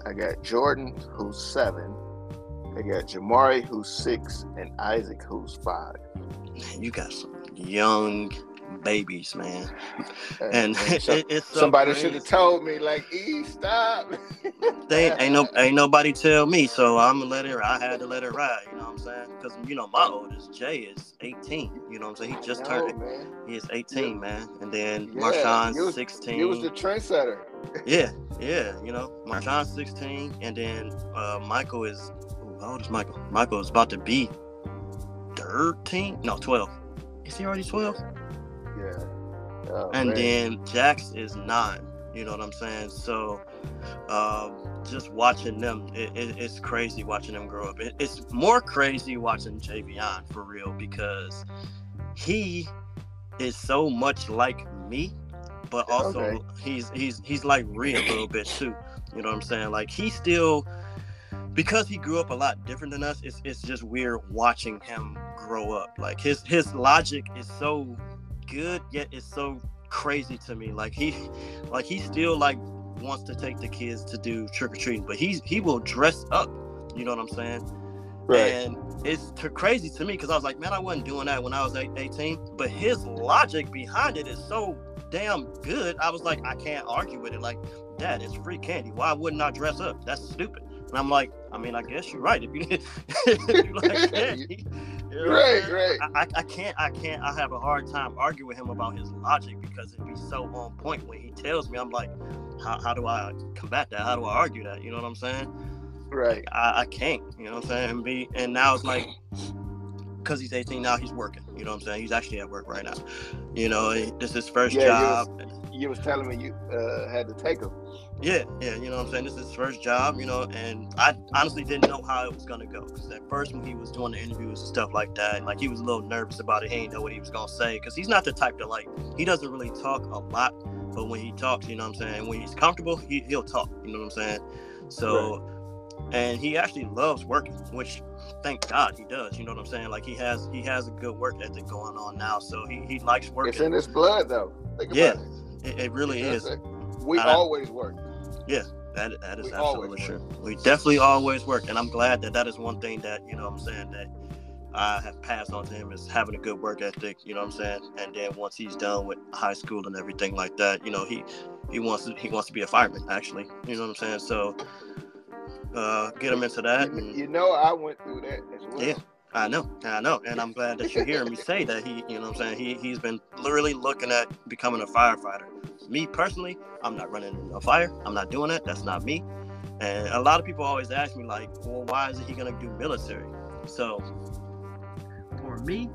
I got Jordan, who's seven, I got Jamari, who's six, and Isaac, who's five. Man, you got some young babies, man. And, And so- it, it's so somebody should have told me, like, E, stop. They ain't no ain't nobody tell me, so I'm gonna let it. I had to let it ride. You know what I'm saying? Because you know my oldest Jay is 18. You know what I'm saying? He just No, turned. man. He is 18, man. And then Yeah, Marshawn's was- 16. He was the trendsetter. Yeah, yeah, you know, Marshawn's 16, and then uh, Michael is how old is Michael? Michael is about to be 13, no 12. Is he already 12? Yeah. Oh, and man. then Jax is nine. You know what I'm saying? So, um, just watching them, it, it, it's crazy watching them grow up. It, it's more crazy watching Javion for real because he is so much like me, but also Okay. he's he's he's like Rhea a little bit too. You know what I'm saying? Like he still because he grew up a lot different than us, it's it's just weird watching him grow up. Like his his logic is so good, yet it's so crazy to me. Like he like he still like wants to take the kids to do trick or treating, but he's he will dress up. You know what I'm saying? right. And it's t- crazy to me because I was like, man, I wasn't doing that when I was 18. But his logic behind it is so damn good. I was like, I can't argue with it. Like, Dad, it's free candy. Why wouldn't I dress up? That's stupid. And I'm like, I mean, I guess you're right. If you, if you like candy, you know Right, right. I, I, can't, I can't. I have a hard time arguing with him about his logic because it'd be so on point when he tells me. I'm like, how, how do I combat that? How do I argue that? You know what I'm saying? right. I, I can't, you know what I'm saying? And be and now it's like because he's 18 now he's working. You know what I'm saying? He's actually at work right now. You know, this is his first Yeah, job. You was telling me you uh, had to take him. Yeah, yeah, you know what I'm saying? This is his first job, you know, and I honestly didn't know how it was gonna go. Because at first when he was doing the interviews and stuff like that, like he was a little nervous about it. He didn't know what he was gonna say. Cause he's not the type to like he doesn't really talk a lot, but when he talks, you know what I'm saying, when he's comfortable, he, he'll talk, you know what I'm saying? So and he actually loves working, which thank God he does. You know what I'm saying? Like he has he has a good work ethic going on now, so he, he likes working It's in his blood, though. Think Yeah, it. It, it really is. We I- always work. Yeah, that that is We absolutely true. We definitely always work, and I'm glad that that is one thing that you know what I'm saying that I have passed on to him is having a good work ethic. You know what I'm saying? And then once he's done with high school and everything like that, you know he he wants to he wants to be a fireman actually. You know what I'm saying? So uh, get him into that. You, and- you know, I went through that as well. Yeah. I know, I know, and I'm glad that you're hearing me say that he, you know, what I'm saying he he's been literally looking at becoming a firefighter. Me personally, I'm not running a fire. I'm not doing that. That's not me. And a lot of people always ask me like, well, why is he gonna do military? So for me,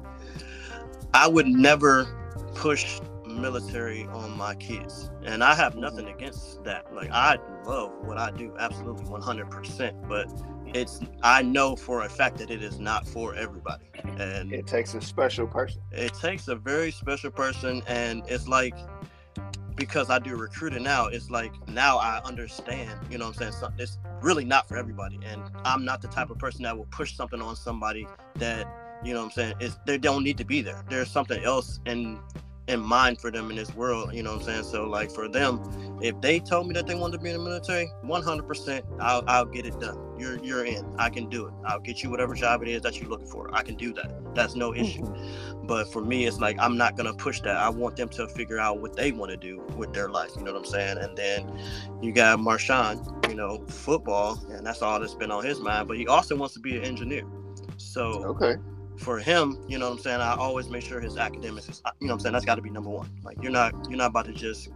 I would never push military on my kids, and I have nothing against that. Like I love what I do, absolutely 100%. But it's I know for a fact that it is not for everybody, and It takes a special person. it takes a very special person and it's like because i do recruiting now it's like now i understand you know what i'm saying? So it's really not for everybody and i'm not the type of person that will push something on somebody that you know what i'm saying? It's they don't need to be there. There's something else in in mind for them in this world you know what i'm saying so like for them if they told me that they wanted to be in the military 100% i'll, I'll get it done you're you're in i can do it i'll get you whatever job it is that you're looking for i can do that that's no mm-hmm. issue but for me, it's like I'm not gonna push that. I want them to figure out what they want to do with their life. You know what I'm saying? And then you got Marshawn, you know, football, and that's all that's been on his mind. But he also wants to be an engineer. So Okay. For him, you know what I'm saying? I always make sure his academics is, you know what I'm saying? That's got to be number one. Like you're not you're not about to just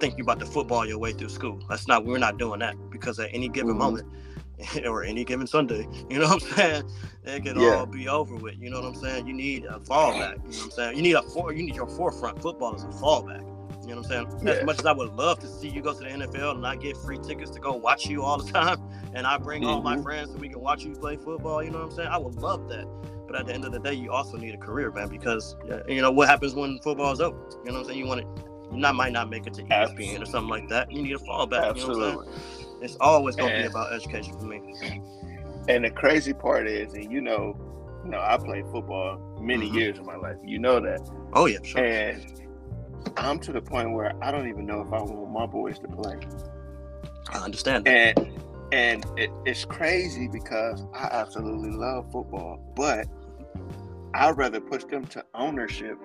think you're about to football your way through school. That's not we're not doing that because at any given Mhm. moment or any given Sunday, you know what I'm saying? It could Yeah. all be over with. You know what I'm saying? You need a fallback. You know what I'm saying? You need a for you need your forefront. Football is a fallback. You know what I'm saying? Yeah. As much as I would love to see you go to the NFL and I get free tickets to go watch you all the time, and I bring all my Mhm. friends so we can watch you play football. You know what I'm saying? I would love that. But at the end of the day, you also need a career, man, because you know what happens when football is over. You know what I'm saying? You want it. You not might not make it to ESPN or something like that. You need a fallback. You know what I'm saying? Absolutely. It's always gonna be about education for me. And the crazy part is, and you know, you know, I played football many Mhm. years of my life. You know that. Oh yeah, sure. And I'm to the point where I don't even know if I want my boys to play. I understand that. And and it, it's crazy because I absolutely love football, but I'd rather push them to ownership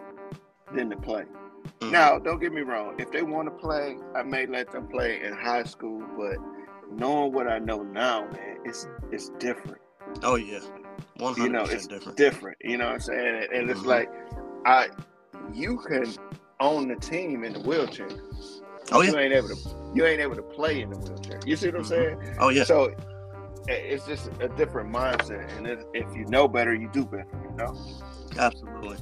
than to play. Mm-hmm. Now, don't get me wrong. If they want to play, I may let them play in high school, but knowing what I know now, man, it's it's different. Oh yeah, one hundred You know, it's different. different. You know what I'm saying? And, and mm-hmm. it's like, I, you can own the team in the wheelchair. Oh yeah. You ain't able to. You ain't able to play in the wheelchair. You see what I'm saying? Oh yeah. So it's just a different mindset, and if you know better, you do better. You know. Absolutely.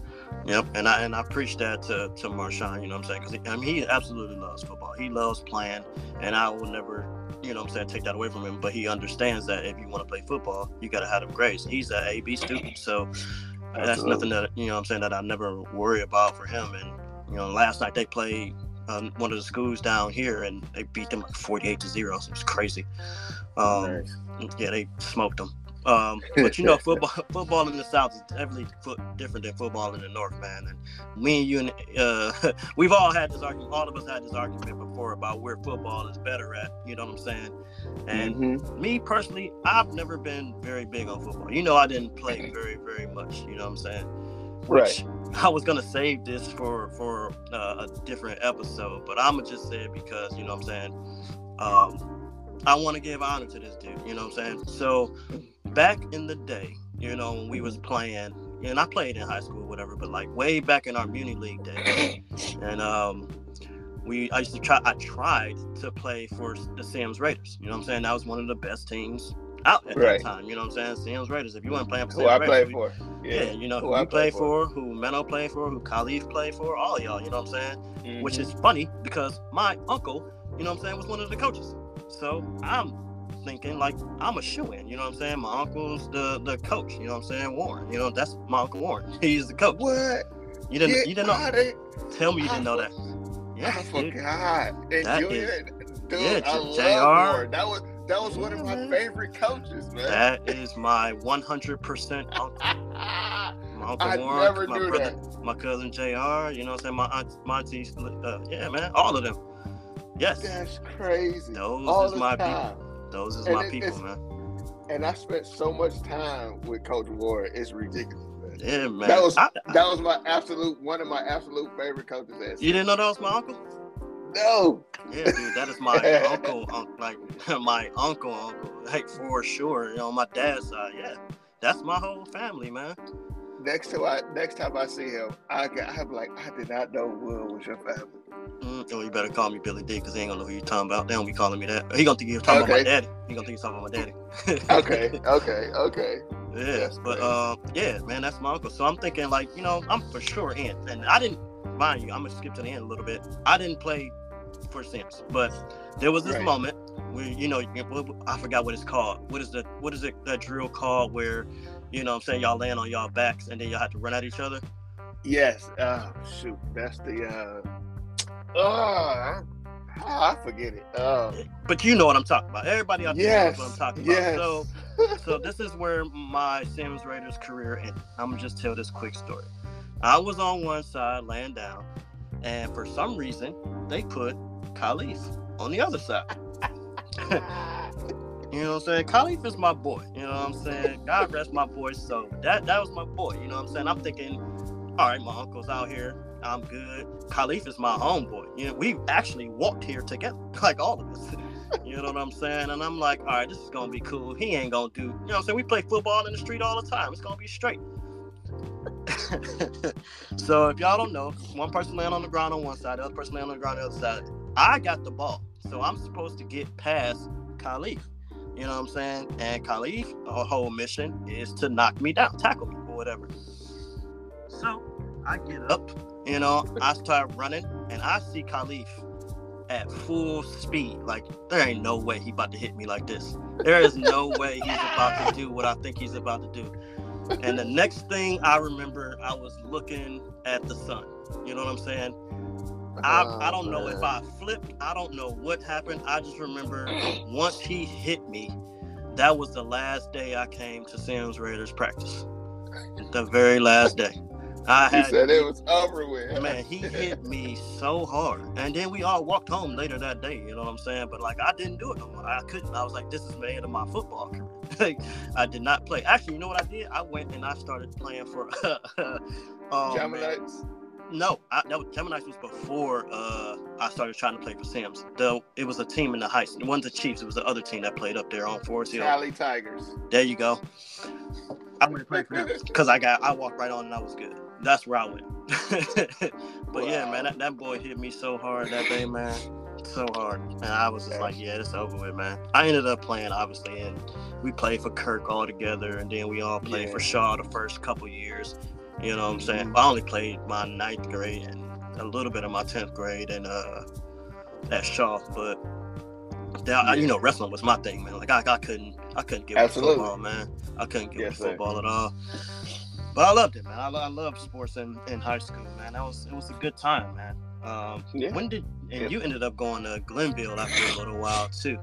Yep, and I and I preach that to to Marshawn. You know what I'm saying? Because I mean, he absolutely loves football. He loves playing, and I will never, you know, what I'm saying, take that away from him. But he understands that if you want to play football, you got to have them grades. He's an AB student, so absolutely. that's nothing that you know. what I'm saying that I never worry about for him. And you know, last night they played um, one of the schools down here, and they beat them like 48 to zero. So it's crazy. Um, nice. Yeah, they smoked them. Um, but you know, football football in the South is definitely different than football in the North, man. And me and you, and uh, we've all had this argument. All of us had this argument before about where football is better at. You know what I'm saying? And mm-hmm. me personally, I've never been very big on football. You know, I didn't play very, very much. You know what I'm saying? Which right. I was gonna save this for for uh, a different episode, but I'm gonna just say it because you know what I'm saying. Um, I want to give honor to this dude. You know what I'm saying? So back in the day, you know, when we was playing, and I played in high school, whatever, but like way back in our Muni League days, and um, we I used to try. I tried to play for the Sam's Raiders. You know what I'm saying? That was one of the best teams out at right. that time. You know what I'm saying? Sam's Raiders. If you want to play for Sam's who I played for. Yeah. yeah, you know who, who I played for, for, who Menno played for, who Khalif played for, all y'all. You know what I'm saying? Mm-hmm. Which is funny because my uncle, you know what I'm saying, was one of the coaches. So I'm thinking like I'm a shoe in. You know what I'm saying? My uncle's the the coach. You know what I'm saying? Warren. You know that's my uncle Warren. He's the coach. What? You didn't? you didn't know? Tell me you didn't know that. Yeah, I forgot. And that is, dude, yeah, I love. Warren. That was that was one of my favorite coaches, man. That is my 100% uncle. my uncle I Warren, never my knew brother, that. my cousin Jr. You know what I'm saying? My aunt, my aunties, uh, yeah, man, all of them. Yes. That's crazy. Those all is my time. people. Those is and my it, people, man. And I spent so much time with Coach Ward. It's ridiculous. Man. Yeah, man. That was I, that was my absolute one of my absolute favorite coaches. You didn't know that was my uncle? No. Yeah, dude, that is my uncle, uncle, like my uncle, uncle, like for sure. You know, my dad's side. Yeah, that's my whole family, man. Next time I next time I see him, I got I'm like I did not know Will was your family. Mm, oh, you better call me Billy D because he ain't gonna know who you're talking about. They don't be calling me that. He gonna think you're talking okay. about my daddy. He gonna think you're talking about my daddy. okay, okay, okay. Yeah, that's but uh, yeah, man, that's my uncle. So I'm thinking like, you know, I'm for sure in, and I didn't mind you. I'm gonna skip to the end a little bit. I didn't play for Sims, but there was this right. moment where you know, I forgot what it's called. What is the what is it that drill called where, you know, I'm saying y'all land on y'all backs and then y'all have to run at each other. Yes. Uh, shoot, that's the. uh uh, I forget it. Uh, but you know what I'm talking about. Everybody out there yes, knows what I'm talking yes. about. So, so this is where my Sims Raiders career ended. I'm gonna just tell this quick story. I was on one side laying down, and for some reason they put Khalif on the other side. you know what I'm saying? Khalif is my boy. You know what I'm saying? God rest my boy. So That that was my boy. You know what I'm saying? I'm thinking, all right, my uncle's out here I'm good. Khalif is my homeboy. You know, we actually walked here together, like all of us. you know what I'm saying? And I'm like, all right, this is gonna be cool. He ain't gonna do, you know what I'm saying? We play football in the street all the time. It's gonna be straight. so if y'all don't know, one person laying on the ground on one side, the other person laying on the ground on the other side. I got the ball. So I'm supposed to get past Khalif. You know what I'm saying? And Khalif, our whole mission is to knock me down, tackle me, or whatever. So I get up you know, I start running and I see Khalif at full speed. Like, there ain't no way he about to hit me like this. There is no way he's about to do what I think he's about to do. And the next thing I remember, I was looking at the sun. You know what I'm saying? I, oh, I don't know if I flipped. I don't know what happened. I just remember once he hit me, that was the last day I came to Sam's Raiders practice. The very last day. I had, he said it was over with. Man, he hit me so hard, and then we all walked home later that day. You know what I'm saying? But like, I didn't do it no more. I couldn't. I was like, this is the end of my football career. like, I did not play. Actually, you know what I did? I went and I started playing for. Uh, um, oh, Geminites. No, I, that was, Geminites was before uh, I started trying to play for Sims. Though it was a team in the Heights. It wasn't the Chiefs. It was the other team that played up there on Forest Hill. Cali Tigers. There you go. I went to play for them because I got I walked right on and I was good. That's where I went. but wow. yeah, man, that, that boy hit me so hard that day, man, so hard, and I was just like, yeah, it's over with, man. I ended up playing obviously, and we played for Kirk all together, and then we all played yeah. for Shaw the first couple years. You know what I'm saying? I only played my ninth grade and a little bit of my tenth grade and uh at Shaw, but that, you know, wrestling was my thing, man. Like I, I couldn't, I couldn't get with football, man. I couldn't get yes, with football sir. at all. But I loved it, man. I, I loved sports in, in high school, man. That was it was a good time, man. Um, yeah. When did and yeah. you ended up going to Glenville after a little while too?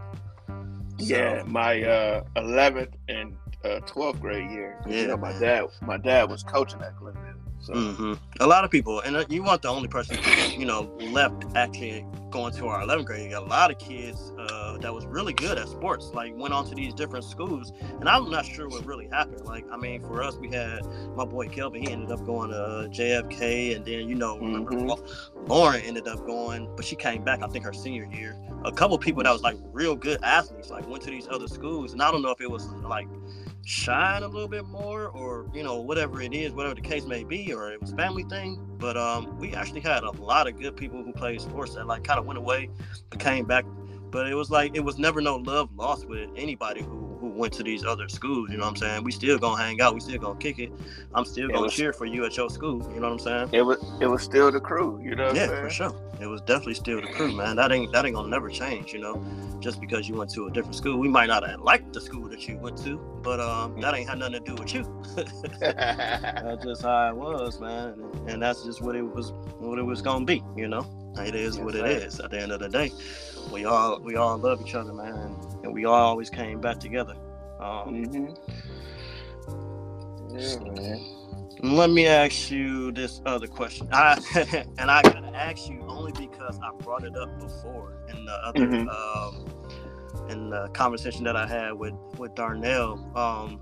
So, yeah, my uh, 11th and uh, 12th grade year. Yeah, you know, my man. dad, my dad was coaching at Glenville. So. Mm-hmm. A lot of people, and uh, you weren't the only person, you know, left actually going to our 11th grade. Got A lot of kids uh, that was really good at sports, like went on to these different schools, and I'm not sure what really happened. Like, I mean, for us, we had my boy Kelvin. He ended up going to JFK, and then you know, mm-hmm. Lauren ended up going, but she came back. I think her senior year. A couple people that was like real good athletes, like went to these other schools, and I don't know if it was like shine a little bit more or you know whatever it is whatever the case may be or it was family thing. But um we actually had a lot of good people who played sports that like kind of went away came back. But it was like it was never no love lost with anybody who who went to these other schools. You know what I'm saying? We still gonna hang out. We still gonna kick it. I'm still gonna was, cheer for you at your school. You know what I'm saying? It was it was still the crew. You know? yeah, for sure. It was definitely still the crew, man. That ain't that ain't gonna never change. You know, just because you went to a different school, we might not have liked the school that you went to, but um, that ain't had nothing to do with you. that's just how it was, man, and that's just what it was what it was gonna be. You know, it is what it is. At the end of the day we all we all love each other, man, and we all always came back together. Um, mm-hmm. Yeah. Let me ask you this other question. I and I gotta ask you only because I brought it up before in the other mm-hmm. um, in the conversation that I had with with Darnell. Um,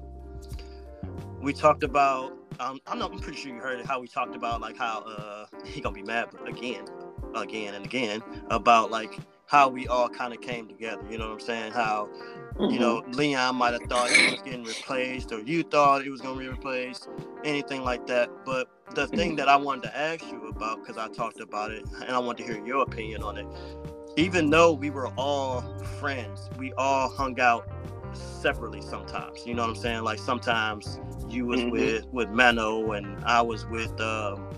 we talked about. Um, I'm not. I'm pretty sure you heard it. How we talked about like how uh, he gonna be mad again, again and again about like how we all kind of came together. You know what I'm saying? How, mm-hmm. you know, Leon might have thought he was getting replaced, or you thought it was going to be replaced, anything like that. But the thing mm-hmm. that I wanted to ask you about, because I talked about it, and I want to hear your opinion on it. Even though we were all friends, we all hung out separately sometimes. You know what I'm saying? Like sometimes you was mm-hmm. with with Mano and I was with um,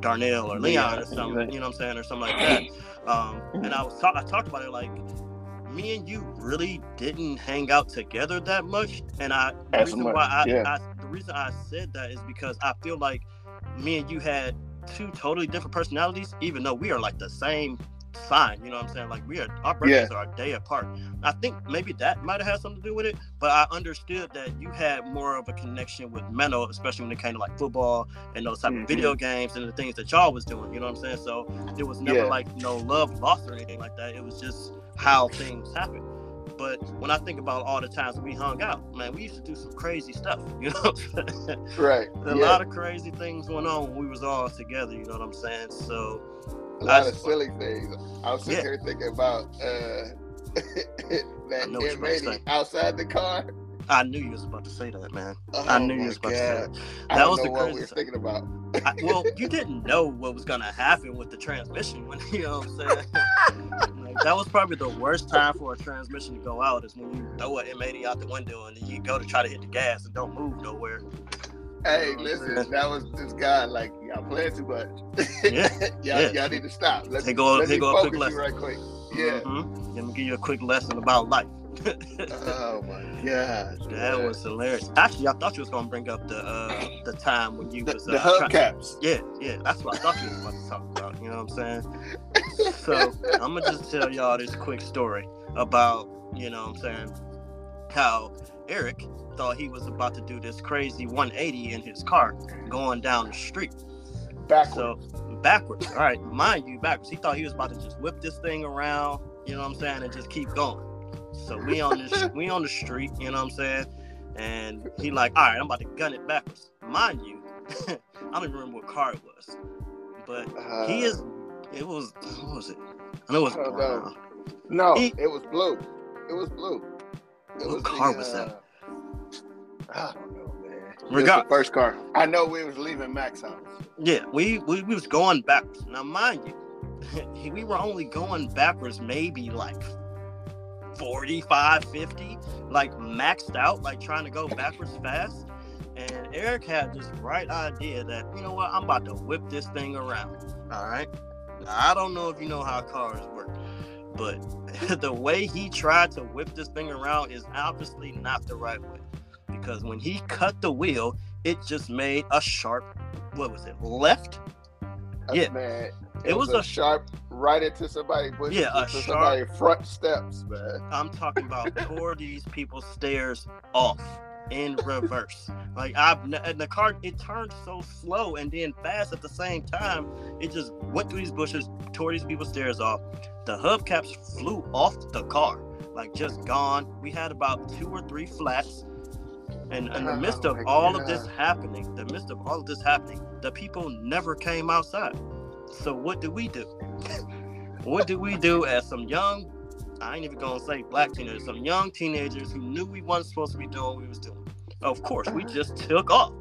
Darnell or Leon or something. You know what I'm saying, or something like that. Um, and I was talk- I talked about it like me and you really didn't hang out together that much. And I the reason much. why I, yeah. I the reason I said that is because I feel like me and you had two totally different personalities, even though we are like the same sign. You know what I'm saying? Like we are our birthdays yeah. are a day apart. I think maybe that might have had something to do with it, but I understood that you had more of a connection with Menno, especially when it came to like football and those type mm-hmm. of video games and the things that y'all was doing. You know what I'm saying? So it was never yeah. like no love lost or anything like that. It was just how things happen. But when I think about all the times we hung out, man, we used to do some crazy stuff, you know. right. a yeah. lot of crazy things going on when we was all together. You know what I'm saying? So a lot of silly things. I was sitting yeah. here thinking about uh, that M80 outside the car. I knew you was about to say that, man. Oh, I knew you was about God. to say that. That was the what we were thinking about. I, well, you didn't know what was gonna happen with the transmission when you know what I'm saying. like, that was probably the worst time for a transmission to go out is when you throw an M80 out the window and then you go to try to hit the gas and don't move nowhere. Hey, listen, that was this guy. Like y'all playing too much. Yeah, y'all, yeah. y'all need to stop. Let's, take go, let take go a quick lesson. right quick. Yeah. Mm-hmm. Let me give you a quick lesson about life. oh my gosh. That man. was hilarious. Actually, I thought you was gonna bring up the uh, the time when you the, was the uh, hubcaps. Yeah, yeah. That's what I thought you was about to talk about. You know what I'm saying? so I'm gonna just tell y'all this quick story about you know what I'm saying how Eric thought he was about to do this crazy 180 in his car going down the street. Backwards. So backwards. All right, mind you, backwards. He thought he was about to just whip this thing around, you know what I'm saying, and just keep going. So we on this we on the street, you know what I'm saying? And he like, all right, I'm about to gun it backwards. Mind you, I don't even remember what car it was. But uh, he is it was what was it? I know it was brown. No, he, it was blue. It was blue. It what was car the, was that? Uh, Regard- first car. I know we was leaving Max house. Yeah, we, we we was going backwards. Now, mind you, we were only going backwards maybe like 45, 50, like maxed out, like trying to go backwards fast. And Eric had this bright idea that, you know what, I'm about to whip this thing around. All right. I don't know if you know how cars work, but the way he tried to whip this thing around is obviously not the right way because when he cut the wheel, it just made a sharp, what was it, left? Uh, yeah, man. It, it was, was, a, sharp right into somebody, yeah, a sharp somebody front steps, man. I'm talking about tore these people's stairs off in reverse. Like I've and the car it turned so slow and then fast at the same time. It just went through these bushes, tore these people's stairs off. The hubcaps flew off the car, like just gone. We had about two or three flats. And in the midst of all God. of this happening, the midst of all of this happening, the people never came outside. So what do we do? what do we do as some young, I ain't even gonna say black teenagers, some young teenagers who knew we wasn't supposed to be doing what we was doing? Of course, we just took off.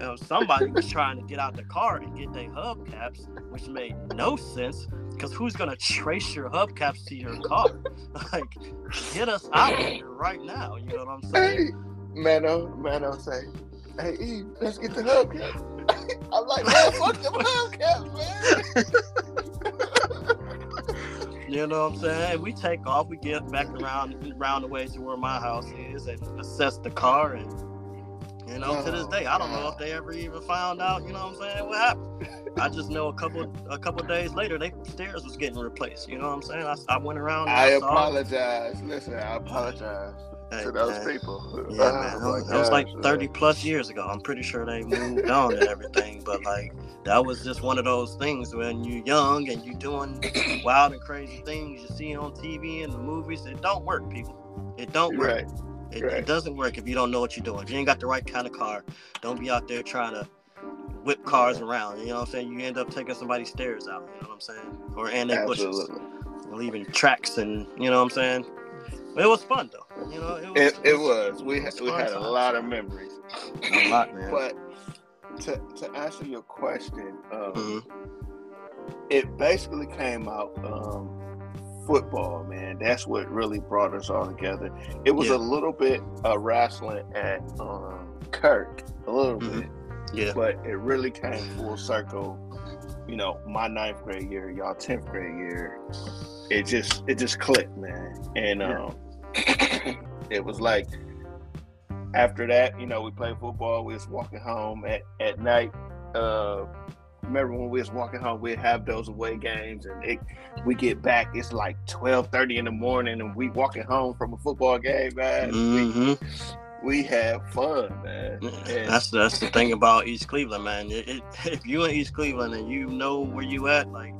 Uh, somebody was trying to get out the car and get their hubcaps, which made no sense because who's gonna trace your hubcaps to your car? like, get us out of here right now. You know what I'm saying? Mano, Mano say, "Hey, Eve, let's get the hubcaps." I'm like, man, fuck them hubcaps, man. you know what I'm saying? We take off, we get back around around the way to where my house is and assess the car and you know, to this day, I don't know if they ever even found out. You know what I'm saying? What happened? I just know a couple a couple days later, they stairs was getting replaced. You know what I'm saying? I, I went around. I, I apologize. Listen, I apologize hey, to those man. people. Yeah, oh, man. That, that was like 30 man. plus years ago. I'm pretty sure they moved on and everything, but like that was just one of those things when you're young and you're doing wild and crazy things you see on TV and the movies. It don't work, people. It don't work. Right. It, right. it, doesn't work if you don't know what you're doing. If you ain't got the right kind of car, don't be out there trying to whip cars around. You know what I'm saying? You end up taking somebody's stairs out. You know what I'm saying? Or and they bushes, leaving tracks, and you know what I'm saying. It was fun though. You know, it was. It, it was. We had, we had a lot of memories. A lot, man. But to to answer your question, um, mm-hmm. it basically came out. Um, football, man. That's what really brought us all together. It was yeah. a little bit of wrestling at um, Kirk, a little mm-hmm. bit. Yeah. But it really came full circle. You know, my ninth grade year, y'all tenth grade year. It just it just clicked, man. And um, it was like after that, you know, we played football. We was walking home at at night. Uh, remember when we was walking home, we'd have those away games, and it, we get back, it's like twelve thirty in the morning, and we walking home from a football game, man. Mm-hmm. We, we have fun, man. And that's that's the thing about East Cleveland, man. It, it, if you in East Cleveland and you know where you at, like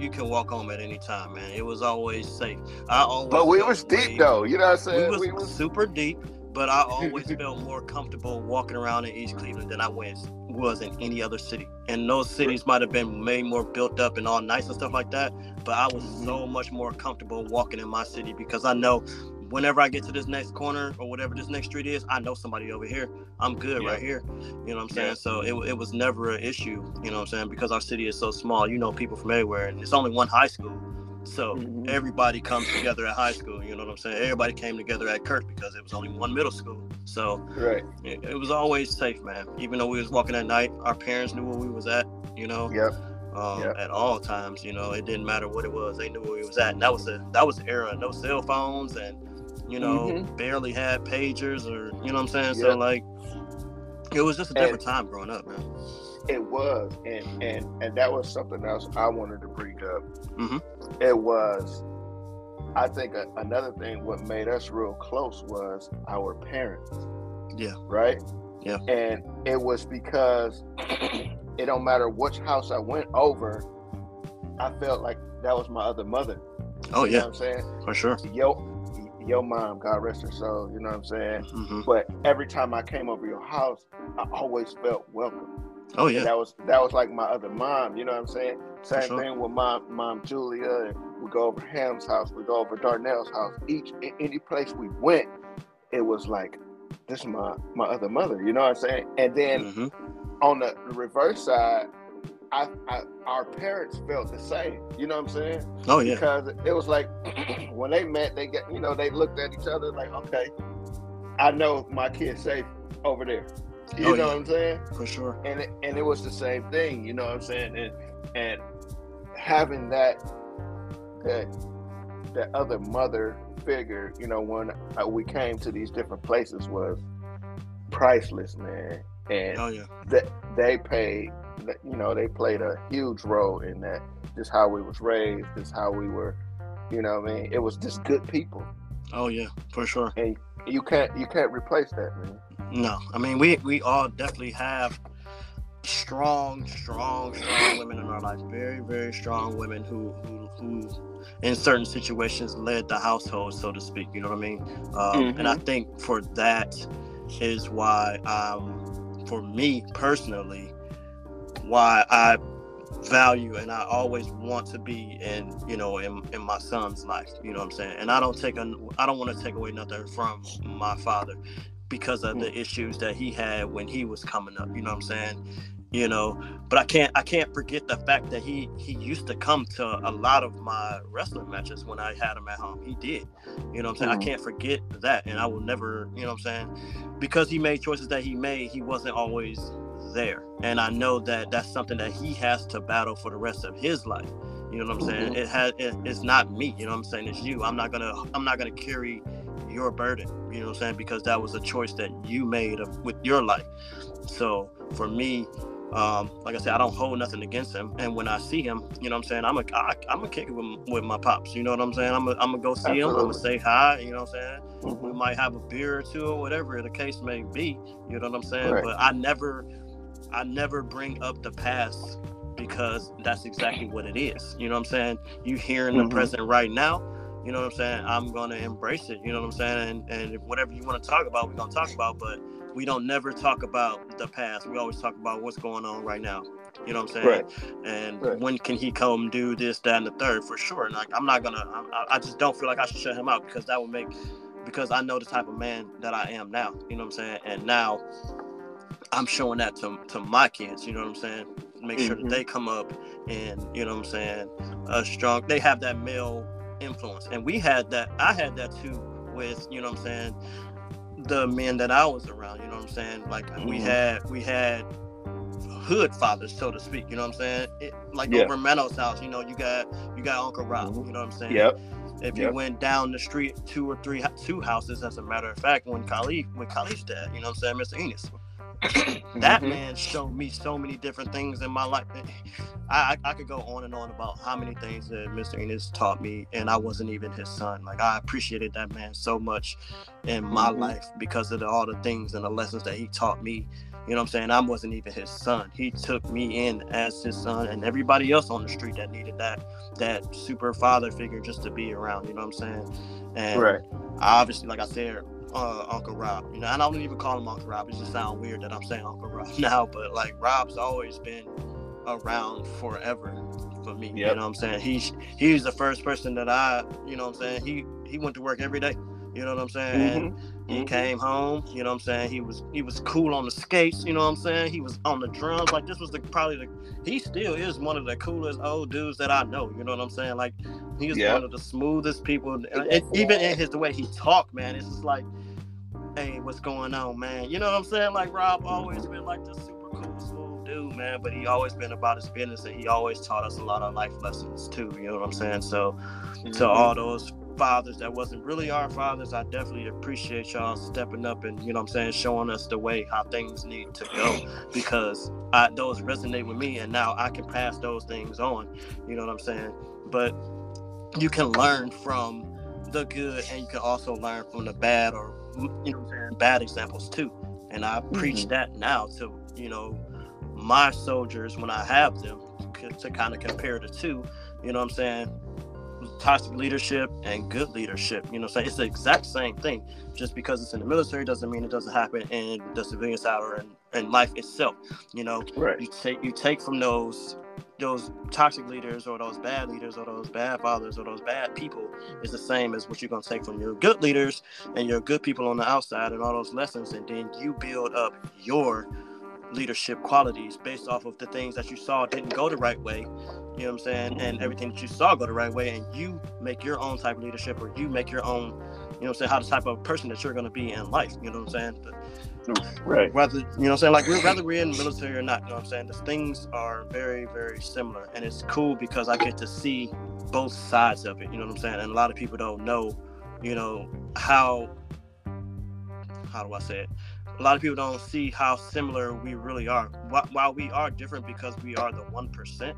you can walk home at any time, man. It was always safe. I always but we was deep though. You know what I'm saying? We was, we was super deep, but I always felt more comfortable walking around in East Cleveland than I was was in any other city. And those cities might have been made more built up and all nice and stuff like that. But I was mm-hmm. so much more comfortable walking in my city because I know whenever I get to this next corner or whatever this next street is, I know somebody over here. I'm good yeah. right here. You know what I'm saying? Yeah. So it, it was never an issue, you know what I'm saying? Because our city is so small, you know people from everywhere and it's only one high school. So mm-hmm. everybody comes together at high school. You know what I'm saying? Everybody came together at Kirk because it was only one middle school. So right, it, it, was always safe, man. Even though we was walking at night, our parents knew where we was at. You know. Yep. Um, yep. At all times, you know, it didn't matter what it was. They knew where we was at, and that was the that was the era. No cell phones, and you know, mm-hmm. barely had pagers, or you know what I'm saying. Yep. So like, it was just a different and, time growing up, man. It was, and and and that was something else I wanted to bring up. Mm-hmm. It was I think a, another thing what made us real close was our parents. Yeah. Right. Yeah. And it was because it don't matter which house I went over, I felt like that was my other mother. Oh You yeah, know what I'm saying? for sure. Yo, your mom, God rest her soul. You know what I'm saying? hmm But every time I came over your house, I always felt welcome. Oh yeah, That was that was like my other mom. You know what I'm saying? Same sure. thing with my mom Julia. We go over Ham's house. We go over Darnell's house. Each any place we went, it was like this is my my other mother. You know what I'm saying? And then hmm on the reverse side, I, I our parents felt the same. You know what I'm saying? oh yeah, because it was like when they met, they get you know they looked at each other like, okay, I know my kid's safe over there. You Oh, know yeah. what I'm saying? for sure. And it, and it was the same thing. You know what I'm saying? And and having that that that other mother figure, you know, when we came to these different places was priceless, man. And Oh yeah, that they paid you know they played a huge role in that just how we was raised just how we were you know what i mean it was just good people oh yeah, for sure. and you can't you can't replace that man No, I mean we we all definitely have strong, strong, strong women in our life. Very, very strong women who who, who in certain situations led the household, so to speak. You know what I mean? Um, And I think for that is why, um, for me personally, why I value and I always want to be in you know in, in my son's life you know what I'm saying? And I don't take a I don't want to take away nothing from my father because of the issues that he had when he was coming up you know what I'm saying? You know but I can't I can't forget the fact that he he used to come to a lot of my wrestling matches when I had him at home. He did you know what I'm saying? Mhm. I can't forget that and I will never you know what I'm saying? Because he made choices that he made he wasn't always there and i know that that's something that he has to battle for the rest of his life you know what i'm saying Mhm. it has it, it's not me you know what i'm saying it's you i'm not gonna i'm not gonna carry your burden you know what i'm saying because that was a choice that you made of, with your life so for me um, like I said, I don't hold nothing against him, and when I see him, you know what I'm saying, I'm a, I, I'm gonna kick it with, with my pops. You know what I'm saying? I'm gonna, I'm gonna go see him. I'm gonna say hi. You know what I'm saying? we might have a beer or two or whatever the case may be you know what i'm saying Right. but i never i never bring up the past because that's exactly what it is you know what i'm saying you here in the Mhm. present right now you know what i'm saying i'm gonna embrace it you know what i'm saying and, and whatever you want to talk about we're gonna talk about but we don't never talk about the past we always talk about what's going on right now you know what i'm saying right and Right. when can he come do this, that, and the third for sure. And like, I'm not gonna, I, I just don't feel like I should shut him out because that would make, because I know the type of man that I am now. You know what I'm saying? And now I'm showing that to to my kids. You know what I'm saying? Make sure that Mhm. they come up and you know what I'm saying, a strong. They have that male influence, and we had that. I had that too with you know what I'm saying, the men that I was around. You know what I'm saying? Like we Mhm. had we had hood fathers, so to speak. You know what I'm saying? It, like Yeah. over Mano's house, you know, you got you got Uncle Rob. Mhm. You know what I'm saying? yep If you went down the street two or three two houses, as a matter of fact, when Khalif when Khalif's dad, you know what I'm saying, Mr. Enos, that Mhm. man showed me so many different things in my life. I, I I could go on and on about how many things that Mr. Enos taught me, and I wasn't even his son. Like I appreciated that man so much in my Mhm. life because of the, all the things and the lessons that he taught me. You know what I'm saying? I wasn't even his son. He took me in as his son, and everybody else on the street that needed that that super father figure just to be around. You know what I'm saying? And right obviously, like I said, uh, Uncle Rob. You know, and I don't even call him Uncle Rob. It just sounds weird that I'm saying Uncle Rob now, but like Rob's always been around forever for me. You know what I'm saying? He's he's the first person that I, you know what I'm saying? He he went to work every day. You know what I'm saying? And Mhm. He Mhm. came home, you know what I'm saying? He was he was cool on the skates, you know what I'm saying? He was on the drums. Like this was the probably the he still is one of the coolest old dudes that I know, you know what I'm saying? Like he is Yeah. one of the smoothest people and even in his the way he talked, man, it's just like hey, what's going on, man? You know what I'm saying? Like Rob always been like this super cool, smooth dude, man. But he always been about his business, and he always taught us a lot of life lessons too. You know what I'm saying? So to Mhm. all those fathers that wasn't really our fathers, I definitely appreciate y'all stepping up and you know what I'm saying, showing us the way how things need to go because I, those resonate with me, and now I can pass those things on. You know what I'm saying? But you can learn from the good and you can also learn from the bad or you know bad examples too. And I mm-hmm. preach that now to you know my soldiers when I have them to kind of compare the two. You know what I'm saying? Toxic leadership and good leadership. You know saying? It's the exact same thing. Just because it's in the military doesn't mean it doesn't happen in the civilian side or in, in life itself. You know, right. you take you take from those those toxic leaders or those bad leaders or those bad fathers or those bad people is the same as what you're going to take from your good leaders and your good people on the outside and all those lessons and then you build up your leadership qualities based off of the things that you saw didn't go the right way. You know what I'm saying? And everything that you saw go the right way, and you make your own type of leadership, or you make your own, you know what I'm saying, how the type of person that you're going to be in life. You know what I'm saying? But right. Whether you know what I'm saying, like whether we're in the military or not, you know what I'm saying. The things are very, very similar, and it's cool because I get to see both sides of it. You know what I'm saying? And a lot of people don't know, you know, how how do I say it? A lot of people don't see how similar we really are. While we are different because we are the one percent,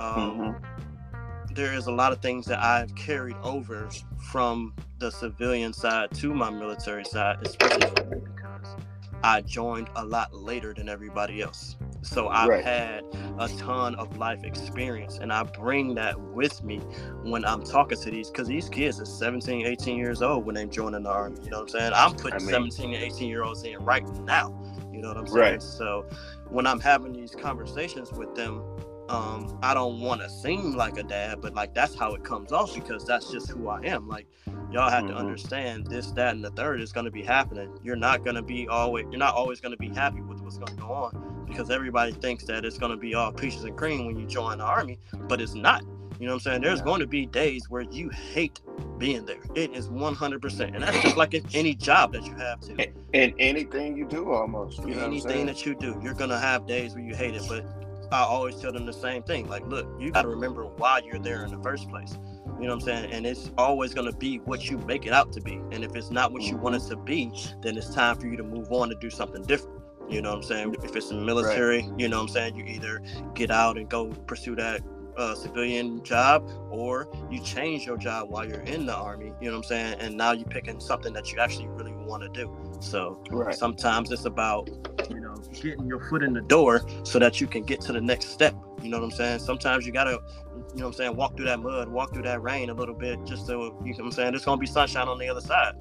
um, mm-hmm. there is a lot of things that I've carried over from the civilian side to my military side, especially because I joined a lot later than everybody else. So I've right. had a ton of life experience and I bring that with me when I'm talking to these because these kids are 17, 18 years old when they're joining the army. You know what I'm saying? I'm putting I mean, 17 and 18 year olds in right now. You know what I'm saying? Right. So when I'm having these conversations with them, um, I don't want to seem like a dad, but like that's how it comes off because that's just who I am. Like y'all have mm-hmm. to understand this, that, and the third is going to be happening. You're not going to be always, you're not always going to be happy with what's going to go on because everybody thinks that it's going to be all peaches and cream when you join the army, but it's not. You know what I'm saying? There's going to be days where you hate being there. It is 100%. And that's just like any job that you have to. And anything you do almost. You anything that you do, you're going to have days where you hate it. But I always tell them the same thing. Like, look, you got to remember why you're there in the first place. You know what I'm saying? And it's always going to be what you make it out to be. And if it's not what you want it to be, then it's time for you to move on and do something different. You know what I'm saying? If it's in the military, right. you know what I'm saying? You either get out and go pursue that uh, civilian job or you change your job while you're in the army you know what i'm saying and now you're picking something that you actually really want to do so right. sometimes it's about you know getting your foot in the door so that you can get to the next step you know what i'm saying sometimes you gotta you know what i'm saying walk through that mud walk through that rain a little bit just so you know what i'm saying there's gonna be sunshine on the other side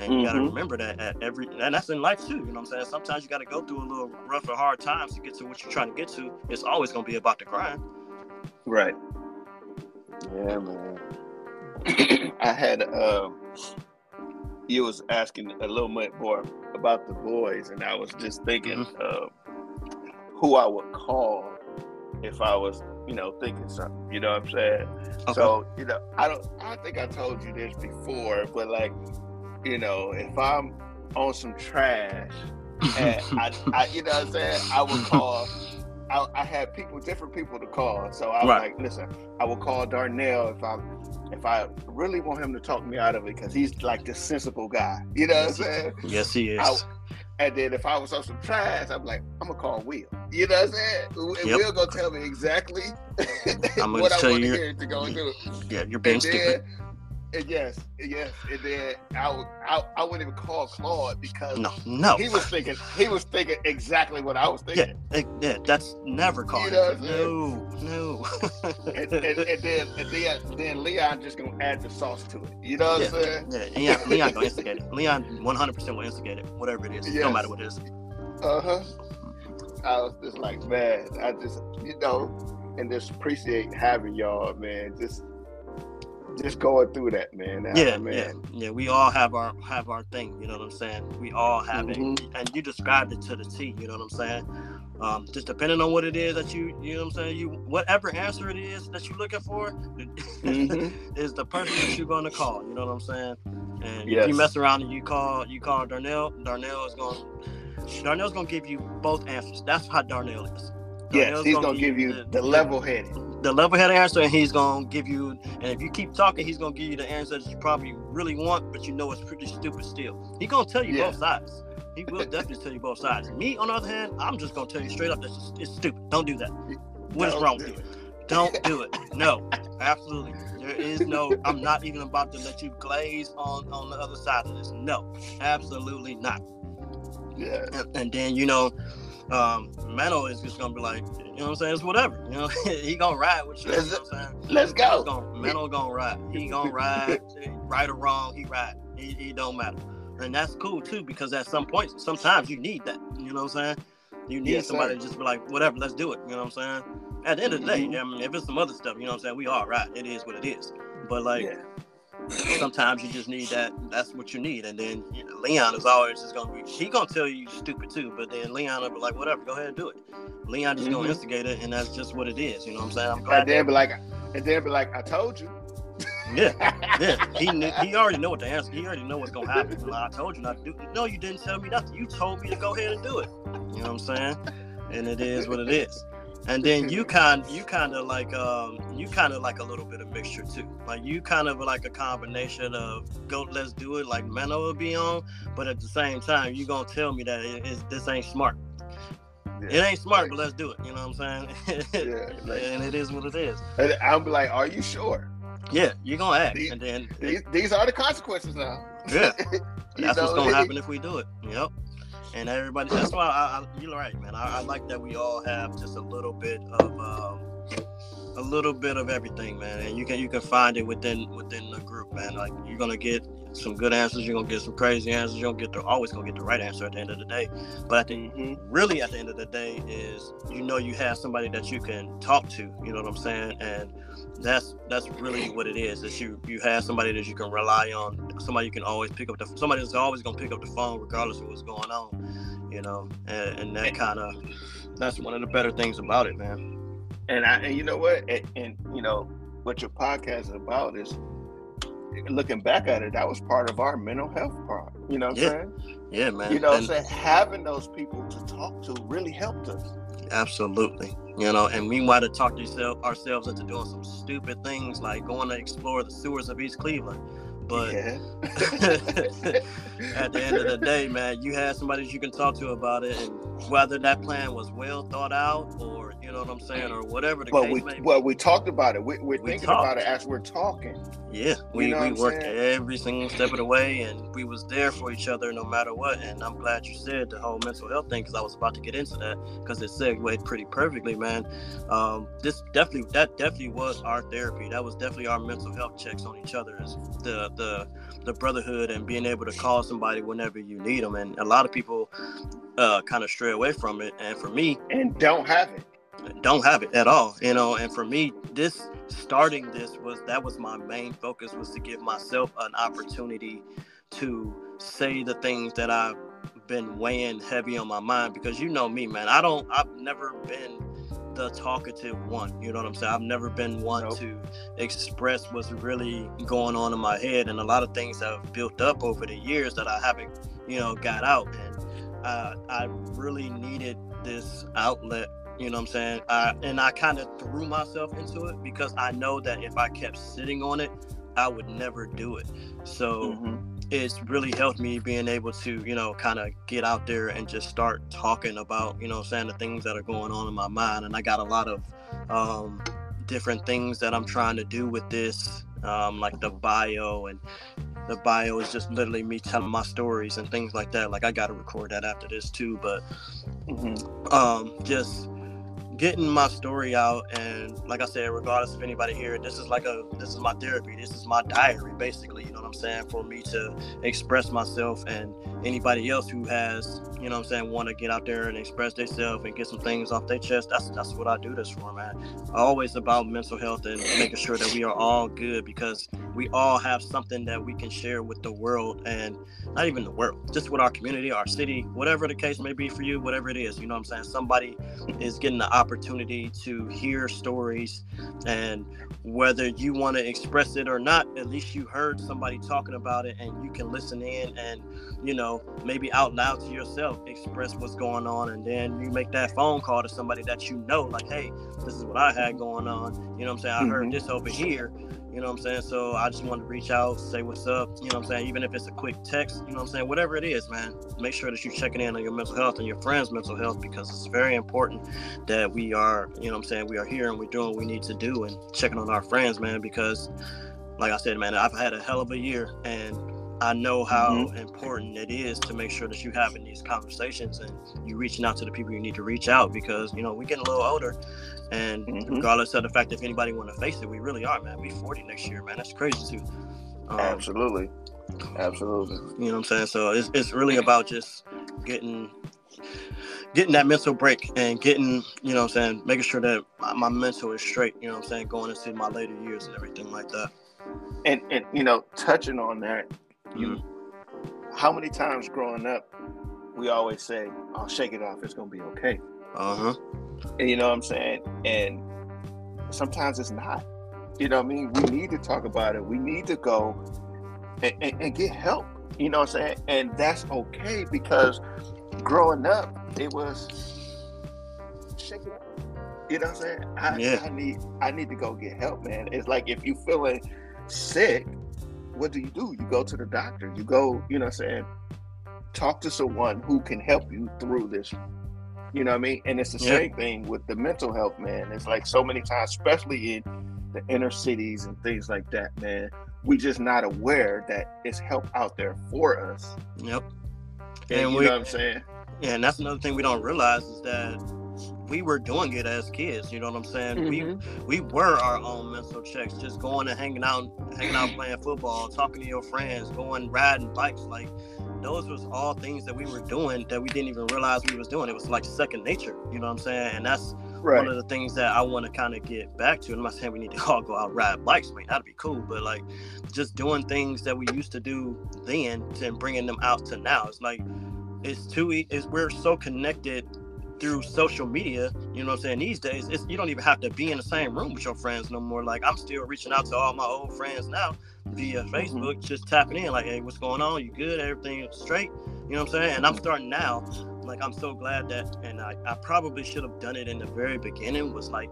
and you mm-hmm. got to remember that at every, and that's in life too. You know what I'm saying? Sometimes you got to go through a little rough or hard times to get to what you're trying to get to. It's always going to be about the grind. Right. Yeah, man. I had uh, you was asking a little bit more about the boys, and I was just thinking mm-hmm. uh, who I would call if I was, you know, thinking something. You know what I'm saying? Okay. So, you know, I don't. I think I told you this before, but like, you know, if I'm on some trash, and I, I, you know what I'm saying, I would call I, I, had people, different people to call. So I was right. like, listen, I will call Darnell if I if I really want him to talk me out of it because he's like this sensible guy. You know what I'm saying? Yes, he is. I, and then if I was on some trash, I'm like, I'm gonna call Will. You know what I'm saying? And yep. Will gonna tell me exactly I'm gonna what tell I want you, to hear to go and do. Yeah, you're being and stupid. Then, and yes, yes, and then I, would, I, I wouldn't even call Claude because no, no, he was thinking he was thinking exactly what I was thinking. Yeah, yeah, that's never called. You know no, no. and, and, and, then and then then Leon just gonna add the sauce to it. You know what yeah, I'm saying? Yeah, Leon, Leon gonna instigate it. Leon 100 percent will instigate it, whatever it is, yes. no matter what it is. Uh huh. I was just like, man, I just you know, and just appreciate having y'all, man. Just just going through that, man. yeah, man. yeah, yeah. We all have our have our thing. You know what I'm saying? We all have mm-hmm. it, and you described it to the T. You know what I'm saying? Um, just depending on what it is that you, you know what I'm saying, you whatever answer it is that you're looking for, mm-hmm. is the person that you're going to call. You know what I'm saying? And yes. if you mess around and you call you call Darnell, Darnell is going Darnell's going to give you both answers. That's how Darnell is. Yes, he's going to give you the, the level headed the level headed answer and he's gonna give you and if you keep talking he's gonna give you the answer that you probably really want but you know it's pretty stupid still He's gonna tell you yeah. both sides he will definitely tell you both sides me on the other hand i'm just gonna tell you straight up that it's, it's stupid don't do that what is wrong with you Don't do it. No, absolutely. There is no. I'm not even about to let you glaze on on the other side of this. No, absolutely not. Yeah. And, and then you know, um, Mano is just gonna be like, you know what I'm saying? It's whatever. You know, he gonna ride with you. you know what I'm saying? Let's go. Gonna, Mano gonna ride. He gonna ride. right or wrong, he ride. He, he don't matter. And that's cool too, because at some point, sometimes you need that. You know what I'm saying? You need Yes, somebody sir. to just be like, whatever, let's do it. You know what I'm saying? At the end of the day, Mhm. I mean, if it's some other stuff, you know what I'm saying? We all right. It is what it is. But like yeah. Sometimes you just need that. That's what you need. And then you know, Leon is always just gonna be. He gonna tell you stupid too. But then Leon will be like, whatever, go ahead and do it. Leon just gonna Mhm. instigate it, and that's just what it is. You know what I'm saying? I'm And glad. then That, be like, and then be like, I told you. yeah, yeah. He knew, he already know what the answer. He already know what's gonna happen. Like, I told you not to do. No, you didn't tell me nothing. You told me to go ahead and do it. You know what I'm saying? And it is what it is. And then you kind you kind of like um you kind of like a little bit of mixture too. Like you kind of like a combination of go let's do it like Mano will be on, but at the same time you gonna tell me that it, this ain't smart. It ain't smart, but let's do it. You know what I'm saying? Yeah, like- and it is what it is. And I'll be like, Are you sure? Yeah, you're gonna act, These- and then These, these are the consequences now. Yeah. That's what's gonna it- happen if we do it. Yep. And everybody, that's why I, I, you're right, man. I, I like that we all have just a little bit of, um, a little bit of everything, man. And you can you can find it within within the group, man. Like you're gonna get some good answers, you're gonna get some crazy answers. You're gonna get the always gonna get the right answer at the end of the day. But at the Mhm. really at the end of the day is you know you have somebody that you can talk to you know what i'm saying and that's that's really what it is that you you have somebody that you can rely on somebody you can always pick up the somebody that's always going to pick up the phone regardless of what's going on you know and, and that kind of that's one of the better things about it man And I, and you know what? And, and you know what your podcast is about is looking back at it. That was part of our mental health part. You know what Yeah. I'm saying? yeah man You know what I'm saying? Having those people to talk to really helped us. Absolutely. You know, and we might have talked yourself, ourselves into doing some stupid things like going to explore the sewers of East Cleveland. But yeah. at the end of the day, man, you had somebody that you can talk to about it, and whether that plan was well thought out or you know what I'm saying, or whatever the but case we may be. well we talked about it. We, we're We thinking talked. about it as we're talking. Yeah, we, know we worked saying? every single step of the way, and we was there for each other no matter what. And I'm glad you said the whole mental health thing because I was about to get into that because it segued pretty perfectly, man. Um, this definitely that definitely was our therapy. That was definitely our mental health checks on each other. Is the the the brotherhood and being able to call somebody whenever you need them. And a lot of people uh, kind of stray away from it. And for me, And don't have it. Don't have it at all you know and for me this starting this was that was my main focus was to give myself an opportunity to say the things that i've been weighing heavy on my mind because you know me man i don't i've never been the talkative one you know what i'm saying i've never been one Nope. to express what's really going on in my head and a lot of things have built up over the years that i haven't you know got out and uh, i really needed this outlet you know what I'm saying? Uh, and I kind of threw myself into it because I know that if I kept sitting on it, I would never do it. So Mhm. it's really helped me being able to, you know, kind of get out there and just start talking about, you know, what I'm saying the things that are going on in my mind. And I got a lot of um, different things that I'm trying to do with this, um, like the bio and the bio is just literally me telling my stories and things like that. Like I got to record that after this too, but Mhm. um just getting my story out and like i said regardless of anybody here this is like a this is my therapy this is my diary basically you know what i'm saying for me to express myself and anybody else who has you know what i'm saying want to get out there and express themselves and get some things off their chest that's that's what i do this for man. Always about mental health and making sure that we are all good because we all have something that we can share with the world and not even the world just with our community our city whatever the case may be for you whatever it is you know what i'm saying? Somebody is getting the opportunity to hear stories and whether you want to express it or not at least you heard somebody talking about it and you can listen in and you know maybe out loud to yourself express what's going on and then you make that phone call to somebody that you know like hey this is what i had going on. You know what i'm saying? I heard Mhm. this over here You know what I'm saying? So I just want to reach out, say what's up. You know what I'm saying? Even if it's a quick text, you know what I'm saying? Whatever it is, man. Make sure that you're checking in on your mental health and your friends' mental health because it's very important that we are, you know what I'm saying? We are here and we're doing what we need to do and checking on our friends, man. Because, like I said, man, I've had a hell of a year and I know how mm-hmm. important it is to make sure that you're having these conversations and you're reaching out to the people you need to reach out because you know we're getting a little older, and mm-hmm. regardless of the fact if anybody want to face it, we really are, man. We 40 next year, man. That's crazy too. Um, Absolutely. Absolutely. You know what I'm saying? So it's, it's really about just getting getting that mental break and getting, you know what I'm saying, making sure that my, my mental is straight, you know what I'm saying, going into my later years and everything like that. And and you know, touching on that, you mm-hmm. how many times growing up we always say, I'll shake it off, it's gonna be okay. Uh-huh. And you know what I'm saying? And sometimes it's not. You know what I mean? We need to talk about it. We need to go and, and, and get help. You know what I'm saying? And that's okay because growing up, it was shaking. You know what I'm saying? I, yeah. I need I need to go get help, man. It's like if you feeling sick, what do you do? You go to the doctor. You go, you know what I'm saying? Talk to someone who can help you through this. You know what I mean? And it's the yeah. same thing with the mental health, man. It's like so many times, especially in the inner cities and things like that, man. We just not aware that it's help out there for us. Yep. And, and you we, know what I'm saying? Yeah, and that's another thing we don't realize is that we were doing it as kids. You know what I'm saying? Mm-hmm. We we were our own mental checks, just going and hanging out, hanging out playing football, talking to your friends, going riding bikes. Like those was all things that we were doing that we didn't even realize we was doing. It was like second nature. You know what I'm saying? And that's right. one of the things that I want to kind of get back to. I'm not saying we need to all go out ride bikes. I mean, that'd be cool, but like just doing things that we used to do then and bringing them out to now. It's like it's too. It's we're so connected through social media, you know what I'm saying? These days, it's, you don't even have to be in the same room with your friends no more. Like I'm still reaching out to all my old friends now via mm-hmm. Facebook, mm-hmm. just tapping in, like, hey, what's going on? You good? Everything straight? You know what I'm saying? And I'm starting now. Like I'm so glad that, and I, I probably should have done it in the very beginning. Was like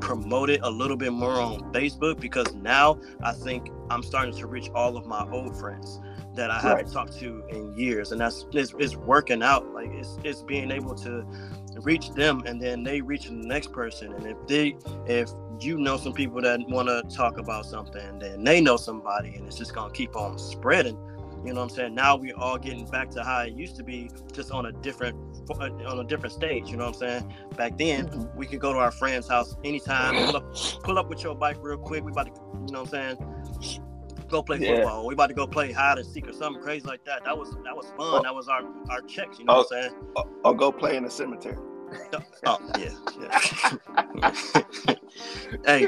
promote it a little bit more on Facebook because now I think I'm starting to reach all of my old friends that I haven't talked to in years, and that's it's, it's working out. Like it's it's being able to reach them and then they reach the next person. And if they if you know some people that want to talk about something then they know somebody and it's just to keep on spreading. You know what i'm saying? Now we're all getting back to how it used to be just on a different on a different stage you know what i'm saying? Back then mm-hmm. we could go to our friend's house anytime pull up, pull up with your bike real quick we about to you know what i'm saying go play yeah. football. We about to go play hide and seek or something crazy like that. That was that was fun. Oh. That was our our checks. You know what I'm saying? Or, or go play in the cemetery. oh yeah, yeah. hey,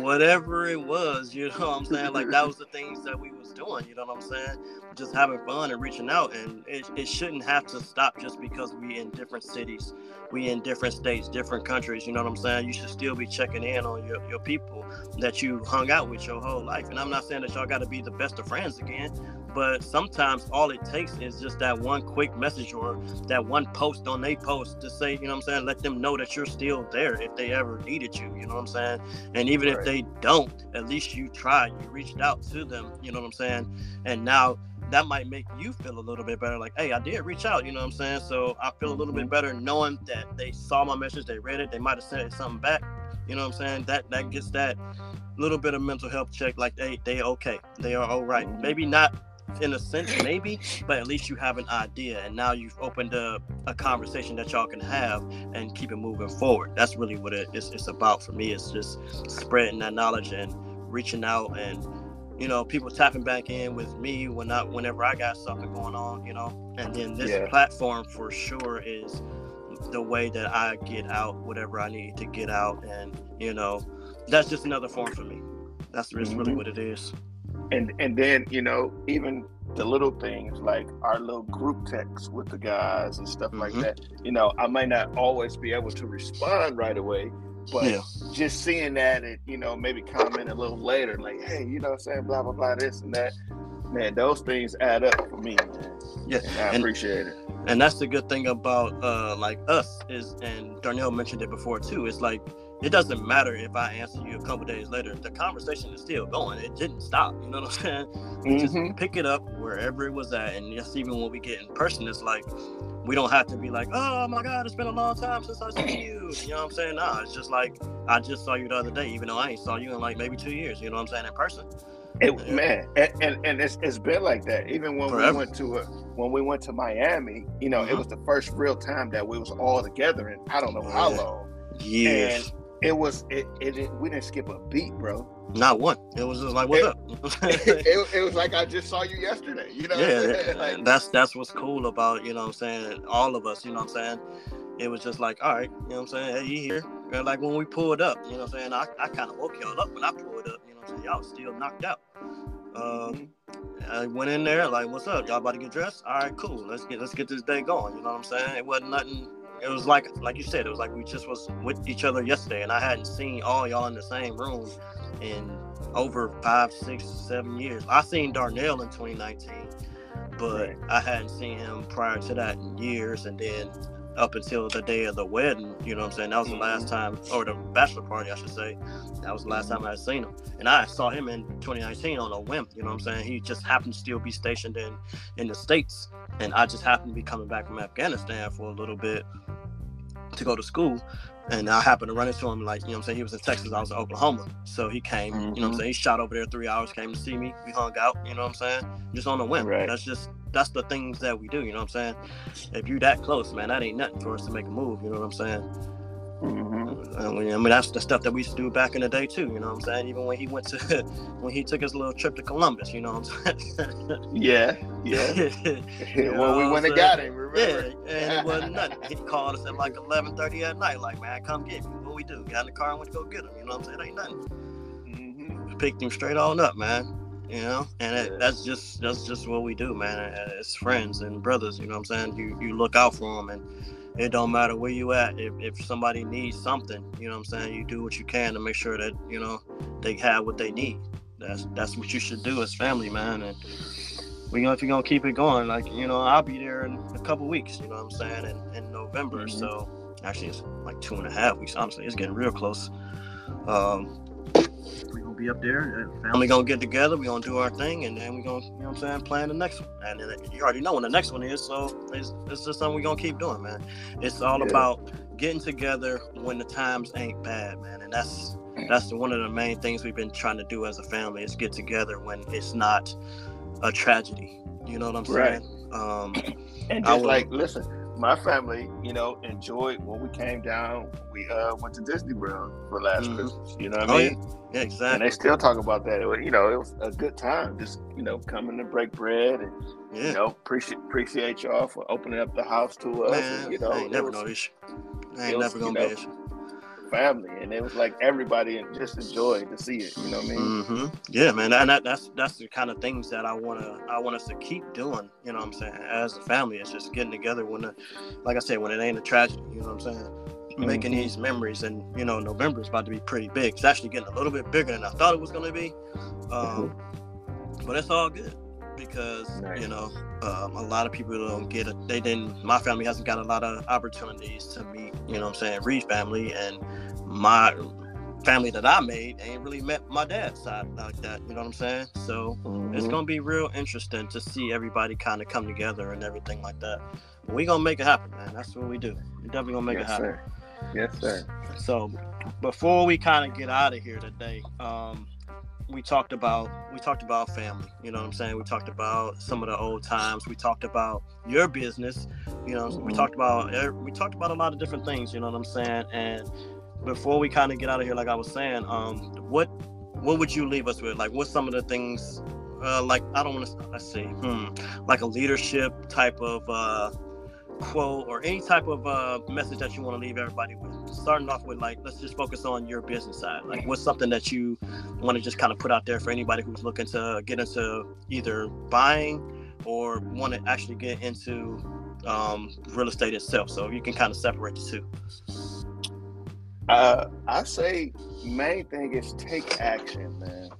whatever it was, you know what I'm saying? Like that was the things that we was doing, you know what I'm saying? Just having fun and reaching out and it, it shouldn't have to stop just because we in different cities, we in different states, different countries, you know what I'm saying? You should still be checking in on your, your people that you hung out with your whole life. And I'm not saying that y'all gotta be the best of friends again, but sometimes all it takes is just that one quick message or that one post on they post to say, you know what I'm saying, let them know that you're still there if they ever needed you, you know what I'm saying? And even right. if they don't, at least you tried, you reached out to them, you know what I'm saying? And now that might make you feel a little bit better like hey i did reach out you know what i'm saying so i feel a little bit mm-hmm. better knowing that they saw my message they read it they might have sent something back you know what i'm saying that that gets that little bit of mental health check like they they okay they are all right mm-hmm. maybe not in a sense, maybe, but at least you have an idea, and now you've opened a, a conversation that y'all can have and keep it moving forward. That's really what it is, it's about for me. It's just spreading that knowledge and reaching out, and you know, people tapping back in with me when not whenever I got something going on, you know. And then this yeah. platform for sure is the way that I get out whatever I need to get out, and you know, that's just another form for me. That's mm-hmm. really what it is and and then you know even the little things like our little group texts with the guys and stuff mm-hmm. like that you know i might not always be able to respond right away but yeah. just seeing that and you know maybe comment a little later like hey you know i'm saying blah blah blah this and that man those things add up for me man yeah and i and, appreciate it and that's the good thing about uh like us is and darnell mentioned it before too it's like it doesn't matter if I answer you a couple days later. The conversation is still going. It didn't stop. You know what I'm saying? Mm-hmm. Just pick it up wherever it was at. And just even when we get in person, it's like we don't have to be like, oh my God, it's been a long time since I seen you. You know what I'm saying? Nah, it's just like I just saw you the other day, even though I ain't saw you in like maybe two years. You know what I'm saying? In person. It, yeah. Man, and, and, and it's, it's been like that. Even when Forever. we went to a, when we went to Miami, you know, mm-hmm. it was the first real time that we was all together and I don't know how long. Years. And it was it, it, it we didn't skip a beat, bro. Not one. It was just like, what's it, up? it, it, was like I just saw you yesterday. You know. Yeah, like, that's that's what's cool about you know what I'm saying. All of us, you know what I'm saying. It was just like, all right, you know what I'm saying. Hey, you here? Like when we pulled up, you know what I'm saying. I, I kind of woke y'all up when I pulled up. You know what Y'all still knocked out. Um, I went in there like, what's up? Y'all about to get dressed? All right, cool. Let's get let's get this day going. You know what I'm saying? It wasn't nothing it was like like you said, it was like we just was with each other yesterday, and I hadn't seen all y'all in the same room in over five, six, seven years. I seen Darnell in 2019, but right. I hadn't seen him prior to that in years, and then up until the day of the wedding, you know what I'm saying? That was the last mm-hmm. time, or the bachelor party, I should say. That was the last time I had seen him. And I saw him in 2019 on a whim, you know what I'm saying? He just happened to still be stationed in, in the States. And I just happened to be coming back from Afghanistan for a little bit to go to school. And I happened to run into him, like, you know what I'm saying? He was in Texas, I was in Oklahoma. So he came, mm-hmm. you know what I'm mm-hmm. saying? He shot over there three hours, came to see me. We hung out, you know what I'm saying? Just on a whim. Right. That's just, that's the things that we do, you know what I'm saying? If you that close, man, that ain't nothing for us to make a move, you know what I'm saying? Mm-hmm. I mean, that's the stuff that we used to do back in the day too. You know what I'm saying? Even when he went to, when he took his little trip to Columbus. You know what I'm saying? yeah, yeah. well, we went and got him. Remember? Yeah, and it wasn't nothing. He called us at like 11:30 at night. Like, man, come get me. What we do? Got in the car and went to go get him. You know what I'm saying? It ain't nothing. Mm-hmm. Picked him straight on up, man. You know, and it, that's just that's just what we do, man. As friends and brothers, you know what I'm saying? You you look out for them and it don't matter where you at. If, if somebody needs something, you know what I'm saying, you do what you can to make sure that, you know, they have what they need. That's that's what you should do as family, man. And we gonna if you're gonna keep it going, like, you know, I'll be there in a couple weeks, you know what I'm saying, in, in November. Mm-hmm. So actually it's like two and a half weeks, honestly. It's getting real close. Um we gonna be up there. Family gonna get together. We gonna do our thing, and then we gonna, you know what I'm saying, plan the next one. And then you already know when the next one is, so it's, it's just something we gonna keep doing, man. It's all yeah. about getting together when the times ain't bad, man. And that's that's one of the main things we've been trying to do as a family is get together when it's not a tragedy. You know what I'm saying? Right. Um, and just like, listen, my family, you know, enjoyed when we came down. We uh went to Disney World for last mm-hmm. Christmas. You know what I oh, mean? Yeah. yeah, exactly. And they still talk about that. It was, you know, it was a good time. Just you know, coming to break bread and yeah. you know, appreciate appreciate y'all for opening up the house to us. Man, and, you know, ain't never was, no issue. Ain't never gonna know, be issue family, and it was like everybody just enjoyed to see it. You know what I mean? Mm-hmm. Yeah, man, and that, that's that's the kind of things that I wanna I want us to keep doing. You know what I'm saying? As a family, it's just getting together when, the, like I said, when it ain't a tragedy. You know what I'm saying? Mm-hmm. Making these memories, and you know, November is about to be pretty big. It's actually getting a little bit bigger than I thought it was gonna be, um, mm-hmm. but it's all good because nice. you know um, a lot of people don't get it. They didn't. My family hasn't got a lot of opportunities to meet. You know, what I'm saying Reed's family and my family that I made ain't really met my dad's side like that. You know what I'm saying? So mm-hmm. it's gonna be real interesting to see everybody kind of come together and everything like that. we gonna make it happen, man. That's what we do. We definitely gonna make yes, it happen. Sir. Yes, sir. So before we kind of get out of here today, um, we talked about we talked about family you know what i'm saying? We talked about some of the old times. We talked about your business you know mm-hmm. we talked about we talked about a lot of different things you know what i'm saying? And before we kind of get out of here like i was saying um what what would you leave us with? Like what's some of the things uh like i don't want to let's see hmm like a leadership type of uh quote or any type of uh, message that you want to leave everybody with? Starting off with like, let's just focus on your business side. Like, what's something that you want to just kind of put out there for anybody who's looking to get into either buying or want to actually get into um, real estate itself? So you can kind of separate the two. Uh, I say main thing is take action, man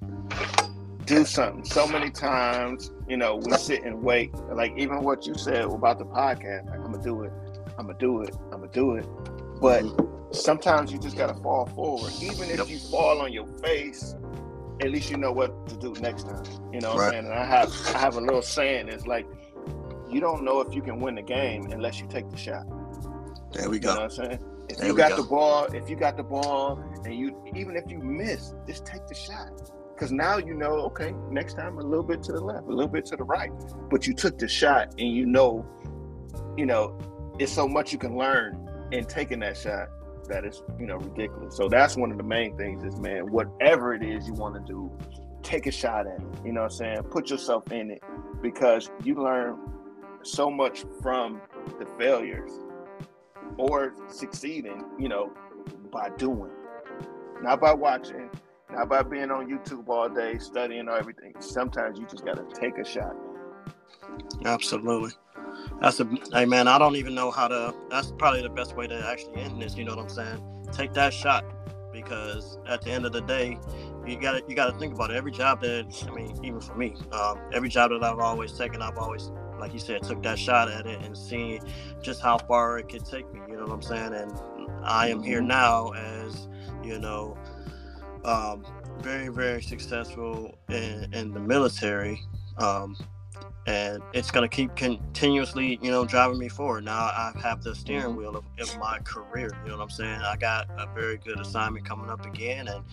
do something. So many times, you know, we sit and wait. Like even what you said about the podcast, like, I'm gonna do it, I'm gonna do it, I'm gonna do it. But mm-hmm. sometimes you just gotta fall forward. Even if Yep. you fall on your face, at least you know what to do next time. You know what I'm saying? And I have I have a little saying, it's like you don't know if you can win the game unless you take the shot. There we go. You know. I'm saying? If There you got go. the ball, if you got the ball, and you even if you miss, just take the shot. Because now you know, okay, next time a little bit to the left, a little bit to the right. But you took the shot, and you know, you know, it's so much you can learn in taking that shot that is, you know, ridiculous. So that's one of the main things is, man, whatever it is you want to do, take a shot at it. You know what I'm saying? Put yourself in it because you learn so much from the failures or succeeding, you know, by doing, not by watching, not by being on YouTube all day studying or everything. Sometimes you just got to take a shot. Absolutely. That's a hey man, I don't even know how to that's probably the best way to actually end this, you know what I'm saying? Take that shot because at the end of the day, you gotta you gotta think about it. Every job that I mean, even for me, um, every job that I've always taken, I've always like you said, took that shot at it and seen just how far it could take me, you know what I'm saying? And I am here Mhm. now as, you know, um, very, very successful in, in the military. Um, and it's going to keep continuously, you know, driving me forward. Now I have the steering Mhm. wheel of, of my career. You know what I'm saying? I got a very good assignment coming up again, and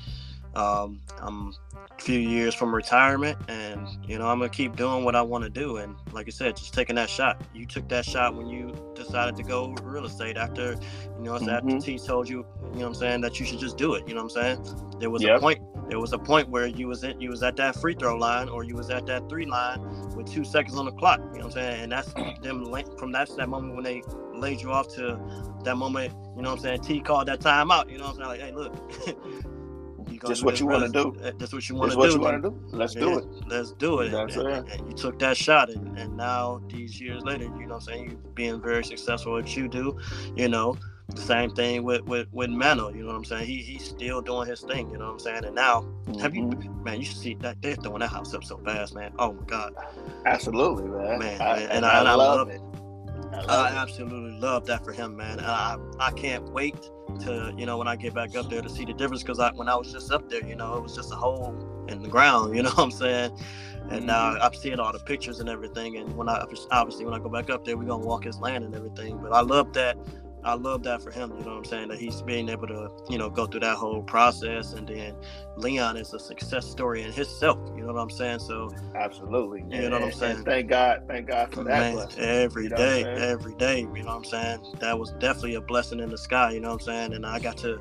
um, I'm a few years from retirement, and you know I'm gonna keep doing what I want to do. And like I said, just taking that shot. You took that shot when you decided to go real estate after, you know, it's after. T told you, you know what I'm saying, that you should just do it. You know what I'm saying? There was a point. There was a point where you was in, you was at that free throw line, or you was at that three line with two seconds on the clock. You know what I'm saying? And that's them from that's that moment when they laid you off to that moment. You know what I'm saying? T called that timeout. You know what I'm saying? Like, hey, look. gonna Just what you wanna do. Uh, That's what you want That's to what do. you want to do. Let's yeah, do it. Let's do it. You And, and- and you took that shot, and, and now these years later, you know what I'm saying? You being very successful at what you do, you know. The same thing with with with Mano, you know what I'm saying? He he's still doing his thing, you know what I'm saying? And now, have you Mhm. man? You should see that they're throwing that house up so fast, man. Oh my god, Absolutely, man. Man, I, man, and, I, I- and I love, love it. I I love it. absolutely love that for him, man. And I I can't wait to you know when I get back up there to see the difference because I when I was just up there, you know, it was just a hole in the ground, you know what I'm saying? And now I'm seeing all the pictures and everything. And when I obviously when I go back up there, we're gonna walk his land and everything. But I love that. I love that for him. You know what I'm saying? That he's being able to you know go through that whole process, and then Leon is a success story in himself. You know what I'm saying? So Absolutely. You know what I'm and saying? thank God, thank God for that Man, every you know day. Every day. You know what I'm saying? That was definitely a blessing in the sky. You know what I'm saying? And I got to,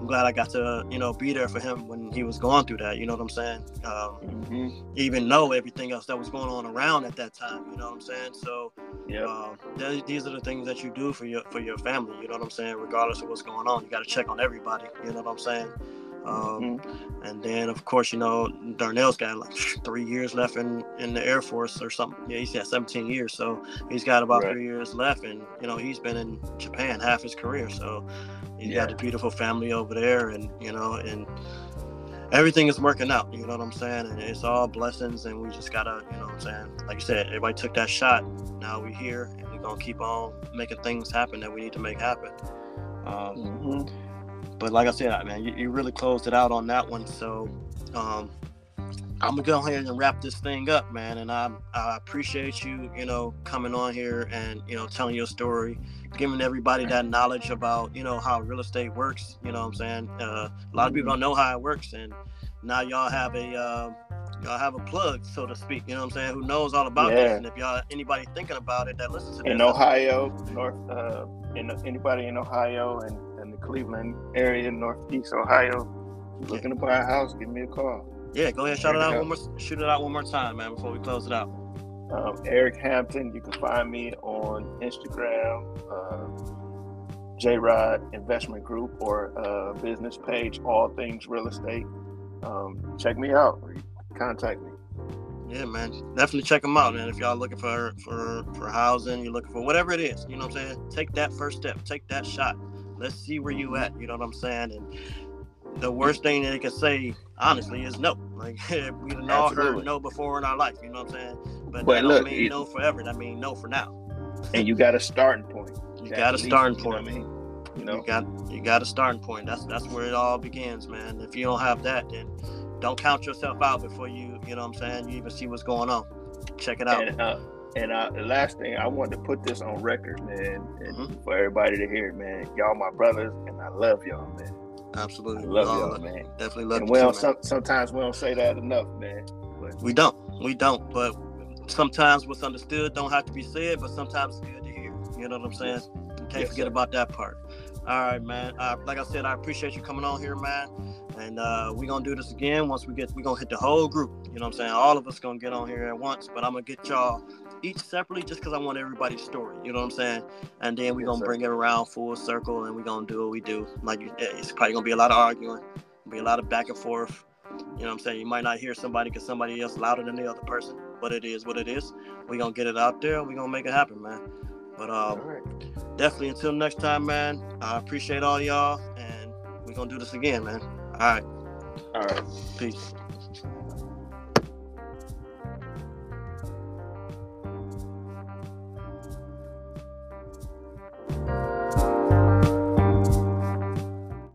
I'm glad I got to, you know, be there for him when he was going through that. You know what I'm saying? Um, Mhm. even know everything else that was going on around at that time. You know what I'm saying? So Yep. um, th- these are the things that you do for your for your family. You know what I'm saying? Regardless of what's going on, you got to check on everybody. You know what I'm saying? Um, Mhm. and then, of course, you know, Darnell's got like three years left in, in the Air Force or something. Yeah, he's got 17 years. So he's got about Right. three years left. And, you know, he's been in Japan half his career. So he's Yeah. got a beautiful family over there. And, you know, and everything is working out. You know what I'm saying? And it's all blessings. And we just got to, you know what I'm saying? Like you said, everybody took that shot. Now we're here and we're going to keep on making things happen that we need to make happen. Um, Mhm. But like I said, man, you, you really closed it out on that one. So um, I'm gonna go ahead and wrap this thing up, man. And I I appreciate you, you know, coming on here and you know telling your story, giving everybody that knowledge about you know how real estate works. You know what I'm saying? Uh, a lot of people don't know how it works, and now y'all have a uh, y'all have a plug, so to speak. You know what I'm saying? Who knows all about this? Yeah. And if y'all anybody thinking about it that listens to this, in Ohio, North, uh, in anybody in Ohio and, and the Cleveland area, Northeast Ohio, looking to buy a house, give me a call. yeah, go ahead, shout it out one more, shoot it out one more time, man, before we close it out. Um, Eric Hampton, you can find me on Instagram, uh, J Rod Investment Group, or uh, business page, All Things Real Estate. Um, check me out. Contact me. Yeah, man. Definitely check them out, man. If y'all looking for for for housing, you're looking for whatever it is, you know what I'm saying? Take that first step. Take that shot. Let's see where you at. You know what I'm saying? And the worst thing that they can say, honestly, is no. Like we've all heard no before in our life. You know what I'm saying? But, But that look, don't mean it- no forever. That mean no for now. And you got a starting point. You got a least, starting you know point. I mean? You know, you got you got a starting point. That's that's where it all begins, man. If you don't have that, then don't count yourself out before you you know what I'm saying. You even see what's going on. Check it out. And, uh, and uh, the last thing I wanted to put this on record, man, mm-hmm. for everybody to hear, man. Y'all my brothers, and I love y'all, man. Absolutely, I love y'all, man. Definitely love. And you we too, some, sometimes we don't say that enough, man. But we don't, we don't. But sometimes what's understood don't have to be said, but sometimes it's good to hear. You know what I'm saying? You can't yes, forget sir. about that part. All right, man. Uh, like I said, I appreciate you coming on here, man. And uh, we're gonna do this again once we get. We're gonna hit the whole group. You know what I'm saying? All of us gonna get on here at once. But I'm gonna get y'all each separately just because I want everybody's story. You know what I'm saying? And then we're yes, gonna sir. bring it around full circle, and we're gonna do what we do. Like it's probably gonna be a lot of arguing, be a lot of back and forth. You know what I'm saying? You might not hear somebody because somebody else louder than the other person, but it is what it is. We're gonna get it out there. We're gonna make it happen, man. But um, right. definitely until next time, man. I appreciate all y'all, and we're gonna do this again, man. All right. All right. Peace.